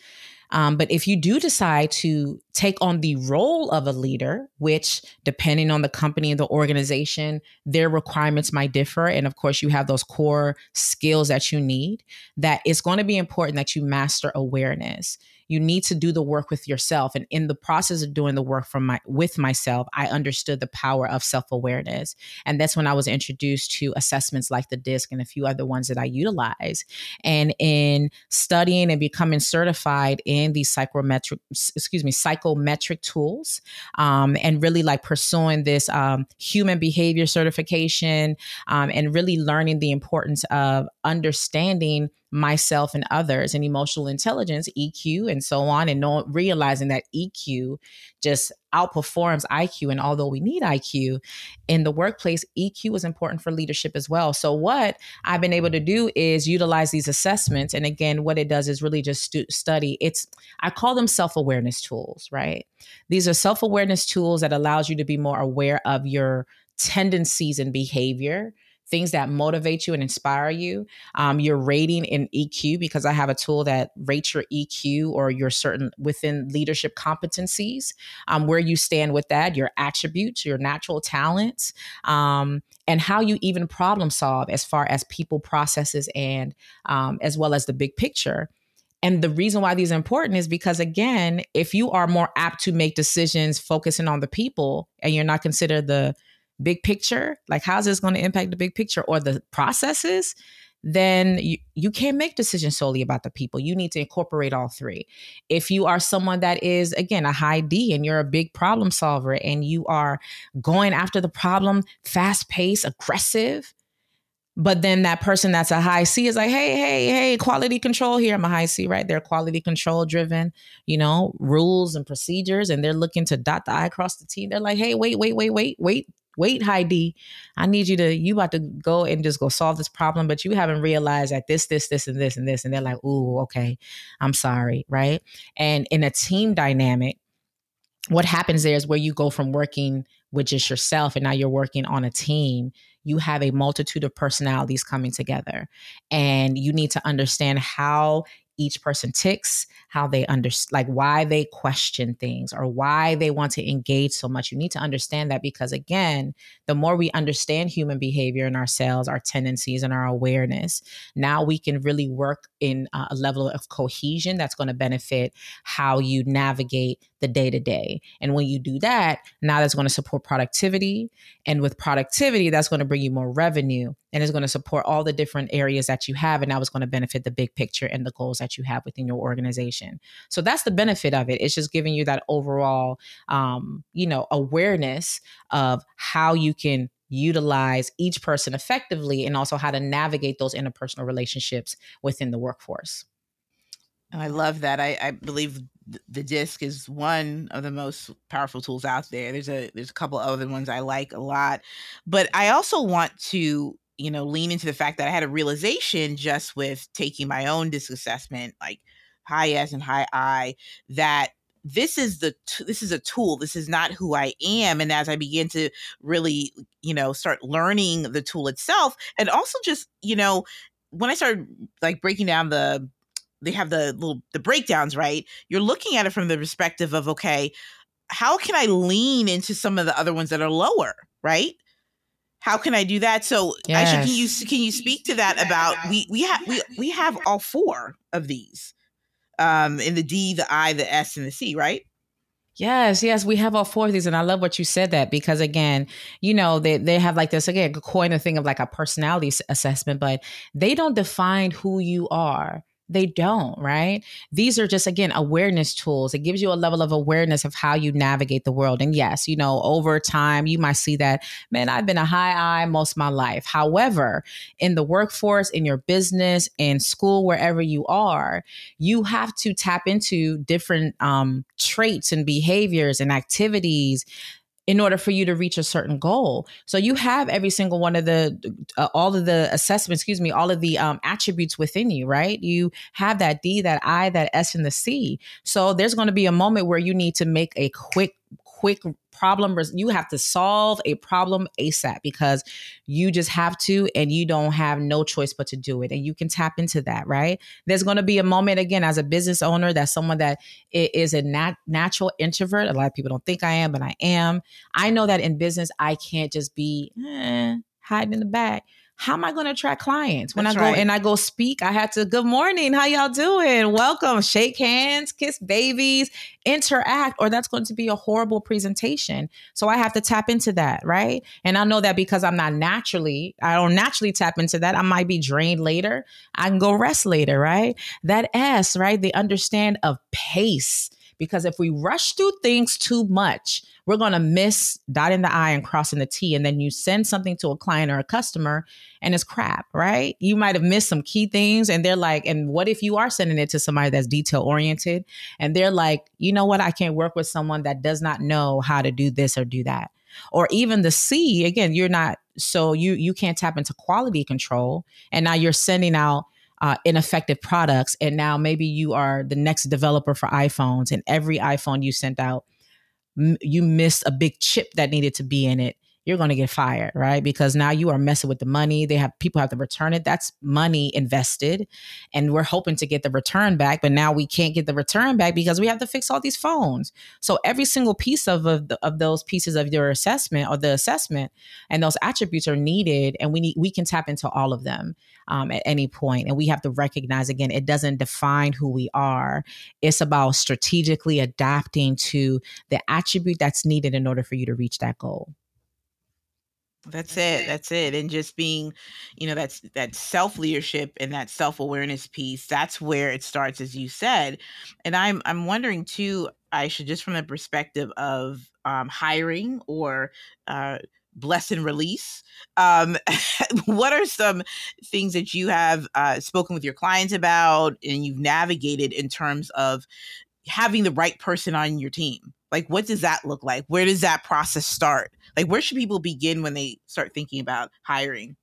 um, but if you do decide to take on the role of a leader, which depending on the company and the organization, their requirements might differ. And of course, you have those core skills that you need, that it's going to be important that you master awareness. You need to do the work with yourself. And in the process of doing the work from my with myself i understood the power of self-awareness. And that's when i was introduced to assessments like the disc and a few other ones that i utilize. And in studying and becoming certified in these psychometric excuse me psychometric tools um, and really like pursuing this um, human behavior certification um, and really learning the importance of understanding myself and others and emotional intelligence eq and so on and not realizing that eq just outperforms iq and although we need iq in the workplace eq is important for leadership as well. So what i've been able to do is utilize these assessments and again what it does is really just stu- study it's i call them self-awareness tools right? These are self-awareness tools that allows you to be more aware of your tendencies and behavior things that motivate you and inspire you. Um, your rating in EQ, because I have a tool that rates your EQ or your certain within leadership competencies, um, where you stand with that, your attributes, your natural talents, um, and how you even problem solve as far as people processes and um, as well as the big picture. And the reason why these are important is because, again, if you are more apt to make decisions focusing on the people and you're not considered the big picture, like how's this going to impact the big picture or the processes, then you, you can't make decisions solely about the people. You need to incorporate all three. If you are someone that is, again, a high D and you're a big problem solver and you are going after the problem, fast paced, aggressive, but then that person that's a high C is like, hey, hey, hey, quality control here. I'm a high C, right? They're quality control driven, you know, rules and procedures, and they're looking to dot the I across the T. They're like, hey, wait, wait, wait, wait, wait wait, high D, I need you to, you about to go and just go solve this problem, but you haven't realized that this, this, this, and this, and this. And they're like, ooh, okay, I'm sorry. Right. And in a team dynamic, what happens there is where you go from working with just yourself and now you're working on a team you have a multitude of personalities coming together and you need to understand how each person ticks, how they understand, like why they question things or why they want to engage so much. You need to understand that because, again, the more we understand human behavior and ourselves, our tendencies, and our awareness, now we can really work in a level of cohesion that's going to benefit how you navigate the day to day. And when you do that, now that's going to support productivity. And with productivity, that's going to bring you more revenue and it's going to support all the different areas that you have. And now it's going to benefit the big picture and the goals that you have within your organization. So that's the benefit of it. It's just giving you that overall, um, you know, awareness of how you can utilize each person effectively and also how to navigate those interpersonal relationships within the workforce. And I love that. I, I believe the disc is one of the most powerful tools out there. There's a there's a couple other ones I like a lot, but I also want to you know lean into the fact that I had a realization just with taking my own disc assessment, like high S and high I, that this is the t- this is a tool this is not who i am and as i begin to really you know start learning the tool itself and also just you know when i started like breaking down the they have the little the breakdowns, right? You're looking at it from the perspective of okay, how can I lean into some of the other ones that are lower, right? How can I do that? So, yes. Aisha, can you can you speak to that about we we have we we have all four of these, um, in the D, the I, the S, and the C, right? Yes, yes, we have all four of these, and I love what you said that because again, you know, they they have like this again, coin a thing of like a personality assessment, but they don't define who you are they don't, right? These are just, again, awareness tools. It gives you a level of awareness of how you navigate the world. And yes, you know, over time, you might see that, man, I've been a high I most my life. However, in the workforce, in your business, in school, wherever you are, you have to tap into different um, traits and behaviors and activities in order for you to reach a certain goal. So you have every single one of the, uh, all of the assessments, excuse me, all of the um, attributes within you, right? You have that D, that I, that S, and the C. So there's going to be a moment where you need to make a quick quick problem you have to solve a problem asap because you just have to and you don't have no choice but to do it and you can tap into that right? There's going to be a moment again as a business owner that's someone that is a nat- natural introvert a lot of people don't think i am but i am i know that in business i can't just be eh, hiding in the back how am I going to attract clients? When That's I go right. and I go speak, I had to, good morning, how y'all doing? Welcome, shake hands, kiss babies, interact, or that's going to be a horrible presentation. So I have to tap into that, right? And I know that because I'm not naturally, I don't naturally tap into that, I might be drained later. I can go rest later, right? That S, right? The understand of pace. Because if we rush through things too much, we're going to miss dotting the I and crossing the T. And then you send something to a client or a customer and it's crap, right? You might have missed some key things. And they're like, and what if you are sending it to somebody that's detail oriented? And they're like, you know what? I can't work with someone that does not know how to do this or do that. Or even the C, again, you're not, so you you can't tap into quality control. And now you're sending out uh, ineffective products. And now maybe you are the next developer for iPhones, and every iPhone you sent out you missed a big chip that needed to be in it you're going to get fired, right? Because now you are messing with the money. They have people have to return it. That's money invested, and we're hoping to get the return back, but now we can't get the return back because we have to fix all these phones. So every single piece of of, the, of those pieces of your assessment or the assessment and those attributes are needed, and we need we can tap into all of them um, at any point. And we have to recognize again, it doesn't define who we are. It's about strategically adapting to the attribute that's needed in order for you to reach that goal. That's it. That's it. And just being, you know, that's that self leadership and that self awareness piece. That's where it starts, as you said. And I'm I'm wondering too, I should just from the perspective of um, hiring or uh, bless and release. Um, what are some things that you have uh, spoken with your clients about and you've navigated in terms of having the right person on your team? Like, what does that look like? Where does that process start? Like, where should people begin when they start thinking about hiring?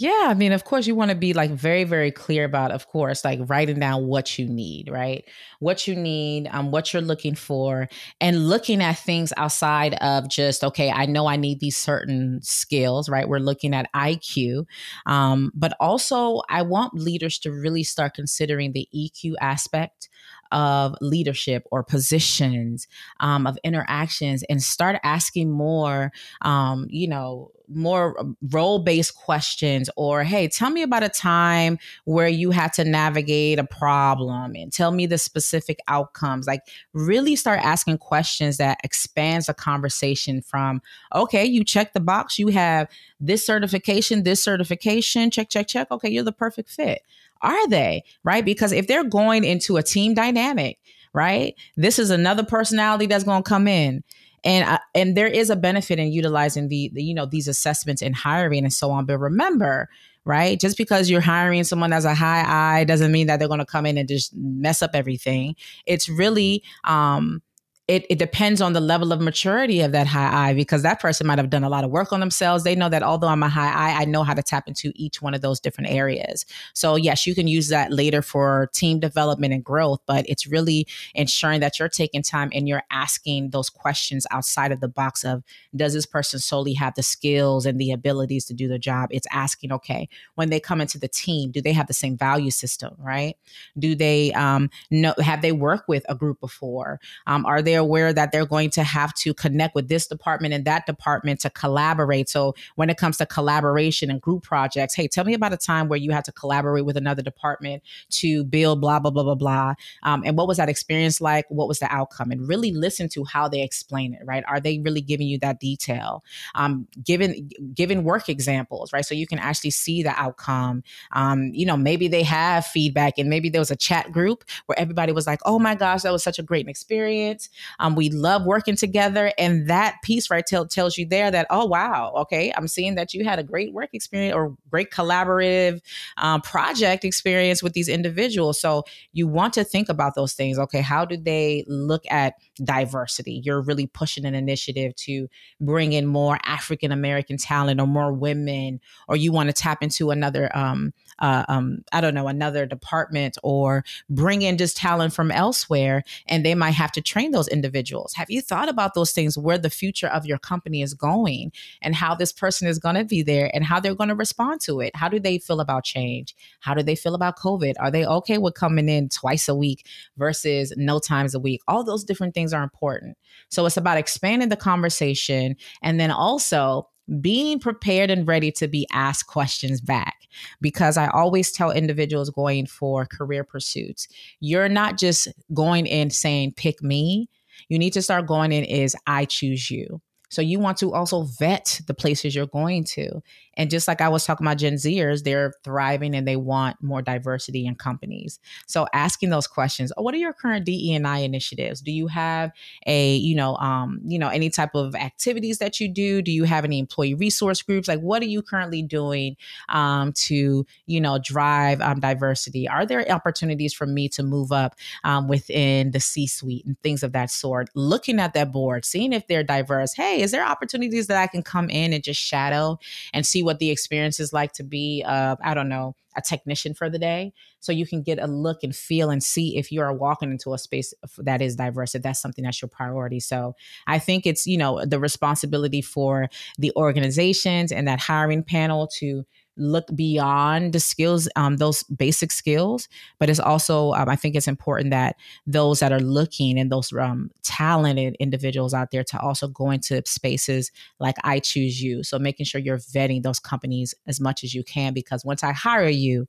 Yeah, I mean, of course, you want to be like very, very clear about, of course, like writing down what you need, right? What you need, um, what you're looking for, and looking at things outside of just, okay, I know I need these certain skills, right? We're looking at IQ, um, but also I want leaders to really start considering the EQ aspect of leadership or positions, um, of interactions, and start asking more, um, you know, more role based questions or, hey, tell me about a time where you had to navigate a problem and tell me the specific outcomes. Like, really start asking questions that expands the conversation from, okay, you check the box, you have this certification, this certification, check, check, check. Okay, you're the perfect fit. Are they? Right? Because if they're going into a team dynamic, right? This is another personality that's going to come in. And uh, and there is a benefit in utilizing the, the you know these assessments in hiring and so on. But remember, right? Just because you're hiring someone as a high I doesn't mean that they're going to come in and just mess up everything. It's really um, it, it depends on the level of maturity of that high I because that person might have done a lot of work on themselves. They know that although I'm a high I, I know how to tap into each one of those different areas. So, yes, you can use that later for team development and growth, but it's really ensuring that you're taking time and you're asking those questions outside of the box of does this person solely have the skills and the abilities to do the job? It's asking, okay, when they come into the team, do they have the same value system, right? Do they um, know, have they worked with a group before? Um, are they aware that they're going to have to connect with this department and that department to collaborate. So when it comes to collaboration and group projects, hey, tell me about a time where you had to collaborate with another department to build blah blah blah blah blah. Um, and what was that experience like? What was the outcome? And really listen to how they explain it. Right? Are they really giving you that detail? Um, given given work examples, right? So you can actually see the outcome. Um, you know, maybe they have feedback, and maybe there was a chat group where everybody was like, "Oh my gosh, that was such a great experience." Um, we love working together. And that piece right tell, tells you there that, oh, wow, okay, I'm seeing that you had a great work experience or great collaborative um, project experience with these individuals. So you want to think about those things. Okay, how do they look at diversity? You're really pushing an initiative to bring in more African American talent or more women, or you want to tap into another um, uh, um, I don't know, another department or bring in just talent from elsewhere, and they might have to train those individuals. Have you thought about those things, where the future of your company is going and how this person is going to be there and how they're going to respond to it? How do they feel about change? How do they feel about COVID? Are they okay with coming in twice a week versus no times a week? All those different things are important. So it's about expanding the conversation and then also being prepared and ready to be asked questions back. Because I always tell individuals going for career pursuits, you're not just going in saying, pick me. You need to start going in is I choose you. So you want to also vet the places you're going to. And just like I was talking about Gen Zers, they're thriving and they want more diversity in companies. So asking those questions, oh, what are your current DE and I initiatives? Do you have a, you know, um, you know, any type of activities that you do? Do you have any employee resource groups? Like what are you currently doing um, to, you know, drive um, diversity? Are there opportunities for me to move up um, within the C-suite and things of that sort? Looking at that board, seeing if they're diverse. Hey, is there opportunities that I can come in and just shadow and see what the experience is like to be, uh, I don't know, a technician for the day. So you can get a look and feel and see if you are walking into a space that is diverse, if that's something that's your priority. So I think it's, you know, the responsibility for the organizations and that hiring panel to look beyond the skills, um, those basic skills. But it's also, um, I think it's important that those that are looking and those um, talented individuals out there to also go into spaces like I Choose You. So making sure you're vetting those companies as much as you can, because once I hire you,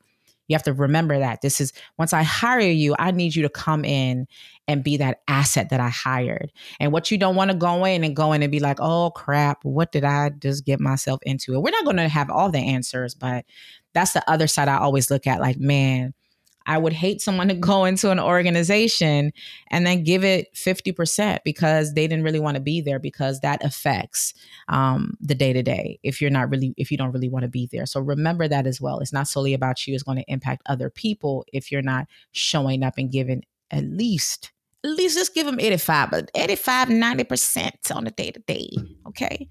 you have to remember that this is once I hire you, I need you to come in and be that asset that I hired. And what you don't want to go in and go in and be like, oh crap, what did I just get myself into? We're not going to have all the answers, but that's the other side I always look at like, man, I would hate someone to go into an organization and then give it 50% because they didn't really want to be there because that affects um, the day to day if you're not really, if you don't really want to be there. So remember that as well. It's not solely about you, it's going to impact other people if you're not showing up and giving at least at least just give them 85 but 85 90% on the day to day okay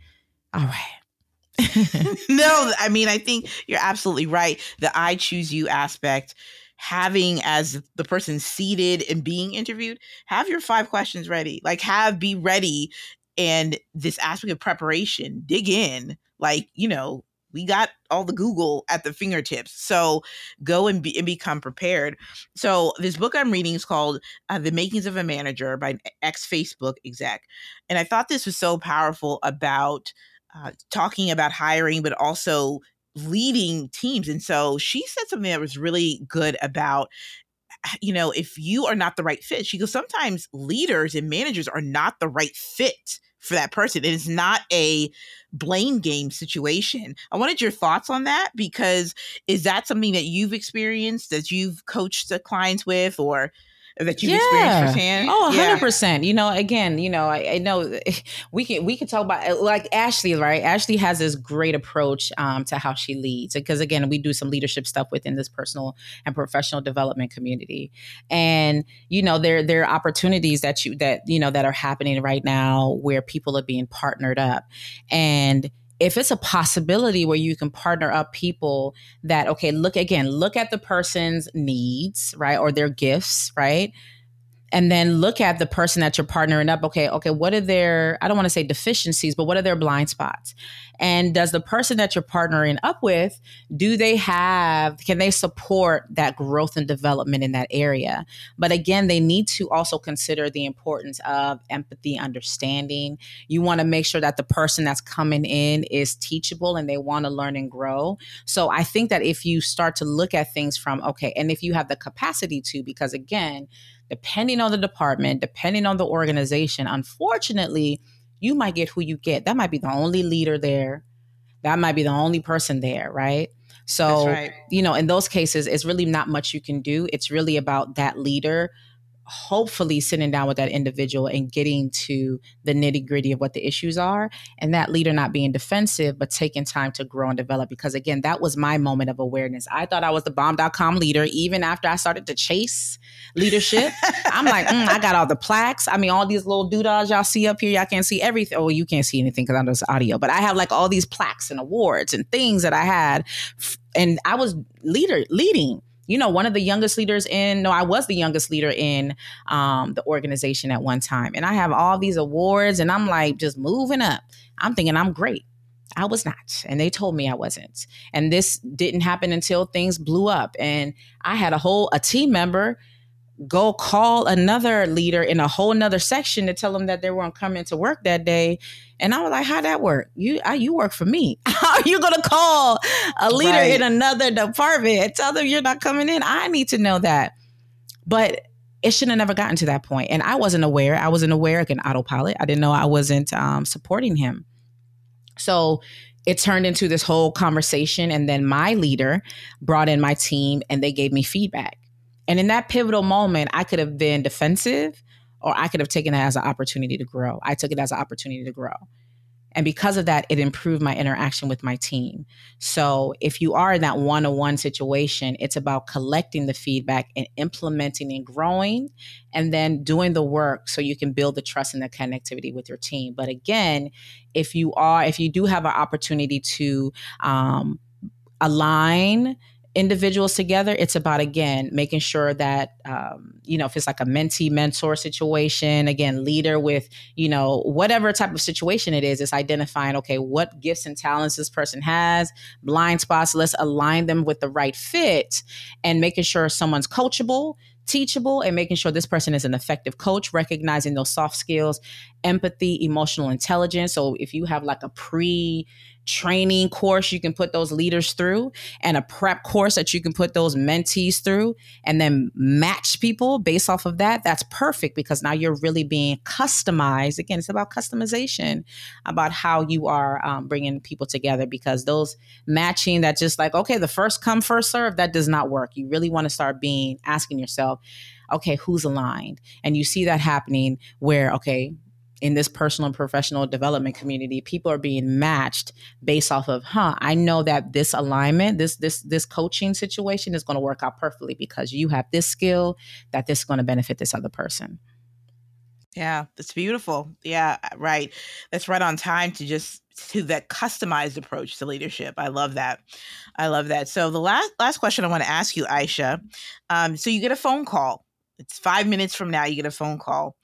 all right no i mean i think you're absolutely right the i choose you aspect having as the person seated and being interviewed, have your five questions ready. Like have be ready and this aspect of preparation, dig in. Like, you know, we got all the Google at the fingertips. So go and, be, and become prepared. So this book I'm reading is called uh, The Makings of a Manager by an ex Facebook exec. And I thought this was so powerful about uh, talking about hiring, but also leading teams. And so she said something that was really good about you know, if you are not the right fit, she goes, sometimes leaders and managers are not the right fit for that person. It is not a blame game situation. I wanted your thoughts on that because is that something that you've experienced, that you've coached the clients with, or that you've yeah. experienced firsthand? Oh, 100%. Yeah. You know, again, you know, I, I, know we can we can talk about like Ashley, right? Ashley has this great approach um, to how she leads because again, we do some leadership stuff within this personal and professional development community. And you know, there there are opportunities that you that you know that are happening right now where people are being partnered up. And if it's a possibility where you can partner up people that okay look again look at the person's needs right or their gifts right and then look at the person that you're partnering up. Okay okay what are their i don't want to say deficiencies but what are their blind spots? And does the person that you're partnering up with do they have can they support that growth and development in that area? But again they need to also consider the importance of empathy understanding. You want to make sure that the person that's coming in is teachable and they want to learn and grow. So i think that if you start to look at things from okay and if you have the capacity to because again depending on the department, depending on the organization, unfortunately, you might get who you get. That might be the only leader there. That might be the only person there, right? So, right. you know, in those cases, it's really not much you can do. It's really about that leader hopefully sitting down with that individual and getting to the nitty gritty of what the issues are and that leader not being defensive but taking time to grow and develop. Because again that was my moment of awareness. I thought i was the bomb.com leader even after i started to chase leadership. I'm like mm, i got all the plaques. I mean all these little doodads y'all see up here y'all can't see everything. Oh you can't see anything because i'm just audio but i have like all these plaques and awards and things that i had and i was leader leading you know, one of the youngest leaders in, no, I was the youngest leader in um, the organization at one time. And I have all these awards and I'm like just moving up. I'm thinking I'm great. I was not. And they told me I wasn't. And this didn't happen until things blew up. And I had a whole, a team member go call another leader in a whole nother section to tell them that they weren't coming to work that day. And I was like, how that work? You I, you work for me. How are you gonna call a leader right. in another department and tell them you're not coming in? I need to know that. But it shouldn't have never gotten to that point. And I wasn't aware. I wasn't aware like an autopilot. I didn't know I wasn't um, supporting him. So it turned into this whole conversation. And then my leader brought in my team and they gave me feedback. And in that pivotal moment, I could have been defensive or I could have taken it as an opportunity to grow. I took it as an opportunity to grow. And because of that, it improved my interaction with my team. So if you are in that one on one situation, it's about collecting the feedback and implementing and growing, and then doing the work so you can build the trust and the connectivity with your team. But again, if you are, if you do have an opportunity to um, align, individuals together it's about again making sure that um, you know if it's like a mentee mentor situation again leader with you know whatever type of situation it is it's identifying okay what gifts and talents this person has blind spots let's align them with the right fit and making sure someone's coachable teachable and making sure this person is an effective coach, recognizing those soft skills, empathy, emotional intelligence. So if you have like a pre training course you can put those leaders through and a prep course that you can put those mentees through and then match people based off of that that's perfect because now you're really being customized. Again it's about customization about how you are um, bringing people together because those matching that just like okay the first come first serve that does not work. You really want to start being asking yourself okay who's aligned? And you see that happening where okay in this personal and professional development community people are being matched based off of huh i know that this alignment this this this coaching situation is going to work out perfectly because you have this skill that this is going to benefit this other person. Yeah that's beautiful. Yeah right. That's right on time to just to that customized approach to leadership. I love that. I love that. So the last last question i want to ask you aisha um, so you get a phone call. It's five minutes from now you get a phone call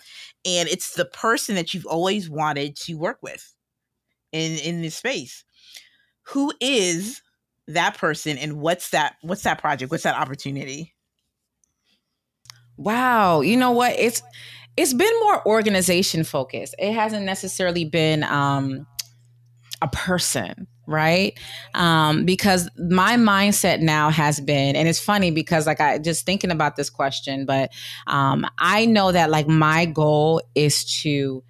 and it's the person that you've always wanted to work with in in this space. Who is that person and what's that what's that project? What's that opportunity? Wow. You know what? It's it's been more organization focused. It hasn't necessarily been um a person right? Um because my mindset now has been and it's funny because like i just thinking about this question but um i know that like my goal is to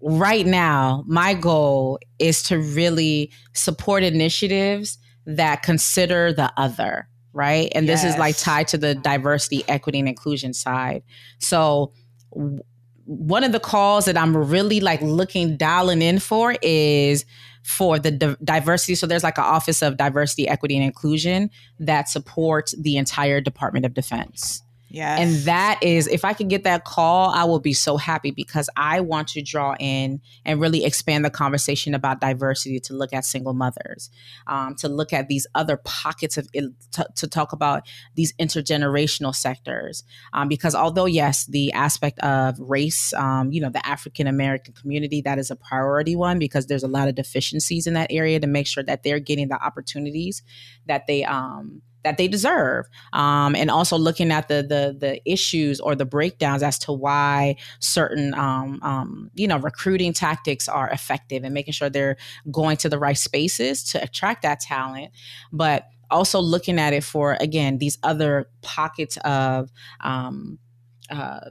right now my goal is to really support initiatives that consider the other right? And yes. this is like tied to the diversity equity and inclusion side. So one of the calls that I'm really like looking dialing in for is for the di- diversity. So there's like an Office of Diversity, Equity, and Inclusion that supports the entire Department of Defense. Yeah. And that is, if I could get that call, I will be so happy because I want to draw in and really expand the conversation about diversity to look at single mothers, um, to look at these other pockets of, to, to talk about these intergenerational sectors. Um, because although, yes, the aspect of race, um, you know, the African American community, that is a priority one because there's a lot of deficiencies in that area to make sure that they're getting the opportunities that they, um, that they deserve um, and also looking at the the the issues or the breakdowns as to why certain um, um, you know recruiting tactics are effective and making sure they're going to the right spaces to attract that talent but also looking at it for again these other pockets of um, uh,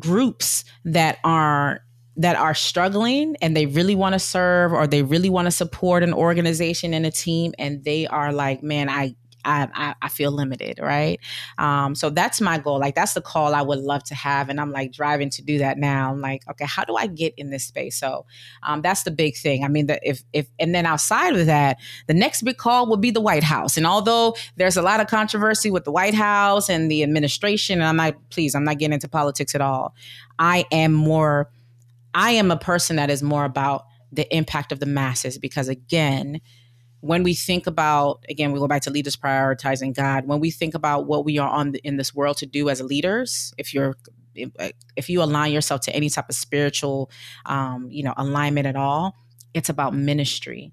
groups that are that are struggling and they really want to serve or they really want to support an organization and a team and they are like man i I, I, I feel limited, right? Um, so that's my goal. Like that's the call I would love to have, and I'm like driving to do that now. I'm like, okay, how do I get in this space? So um, that's the big thing. I mean, the, if if and then outside of that, the next big call would be the White House. And although there's a lot of controversy with the White House and the administration, and I'm not please, I'm not getting into politics at all. I am more. I am a person that is more about the impact of the masses because again when we think about again we go back to leaders prioritizing god when we think about what we are on the, in this world to do as leaders if you're if you align yourself to any type of spiritual um, you know alignment at all it's about ministry.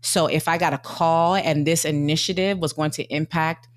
So if i got a call and this initiative was going to impact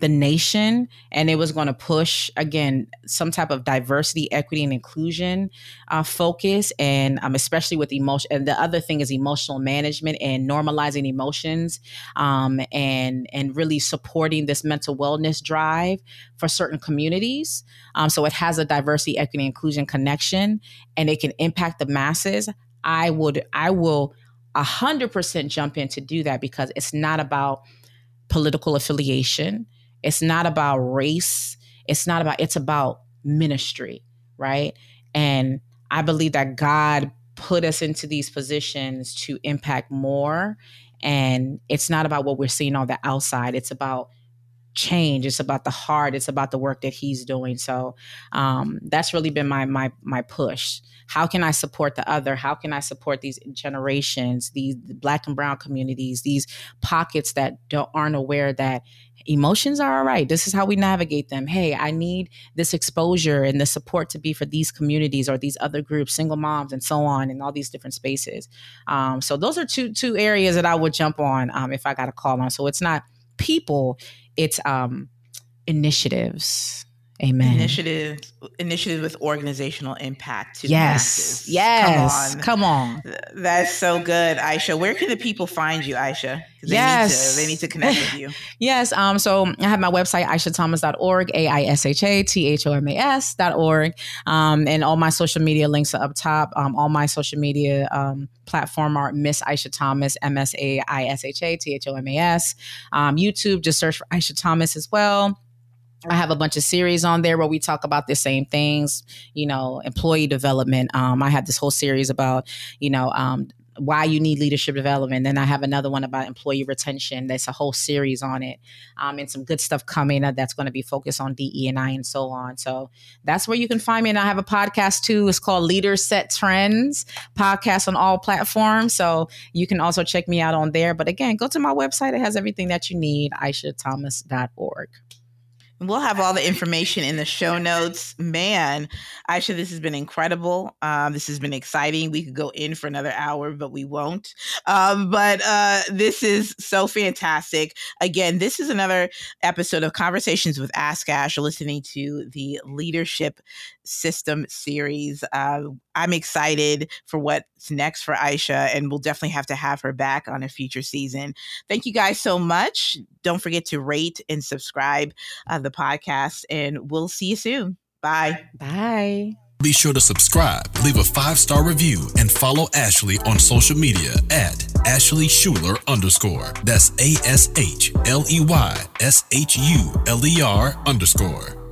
the nation and it was going to push again some type of diversity equity and inclusion uh, focus and um, especially with emotion and the other thing is emotional management and normalizing emotions um, and and really supporting this mental wellness drive for certain communities. Um, so it has a diversity equity inclusion connection and it can impact the masses. I would i will 100% jump in to do that because it's not about political affiliation it's not about race. It's not about, it's about ministry, right? And I believe that God put us into these positions to impact more. And it's not about what we're seeing on the outside, it's about change. It's about the heart. It's about the work that he's doing. So um, that's really been my my my push. How can i support the other? How can i support these generations these black and brown communities these pockets that don't aren't aware that emotions are all right? This is how we navigate them. Hey i need this exposure and the support to be for these communities or these other groups single moms and so on and all these different spaces. Um, so those are two two areas that i would jump on um, if i got a call on. So it's not people it's um initiatives Amen. Initiative, initiative with organizational impact. To yes, yes. Come on. Come on. That's so good, Aisha. Where can the people find you, Aisha? They yes, need to, they need to connect with you. yes. Um. So I have my website, aishathomas.org, a i s h a t h o m a s dot org. Um. And all my social media links are up top. Um. All my social media um platform are Miss Aisha Thomas, M S A I S H A T H O M A S. Um. YouTube, just search for Aisha Thomas as well. I have a bunch of series on there where we talk about the same things, you know, employee development. Um, I have this whole series about, you know, um, why you need leadership development. Then I have another one about employee retention. That's a whole series on it, um, and some good stuff coming that's going to be focused on DE and I and so on. So that's where you can find me. And I have a podcast too. It's called Leaders Set Trends podcast on all platforms. So you can also check me out on there. But again, go to my website. It has everything that you need. AishaThomas.org. We'll have all the information in the show notes. Man, Aisha, this has been incredible. Um, this has been exciting. We could go in for another hour, but we won't. Um, but uh, this is so fantastic. Again, this is another episode of Conversations with Ask Ash, listening to the Leadership System series. Uh, I'm excited for what's next for Aisha, and we'll definitely have to have her back on a future season. Thank you guys so much. Don't forget to rate and subscribe. Uh, the podcast, and we'll see you soon. Bye. Bye. Be sure to subscribe, leave a five star review, and follow Ashley on social media at Ashley Shuler underscore. That's A S H L E Y S H U L E R underscore.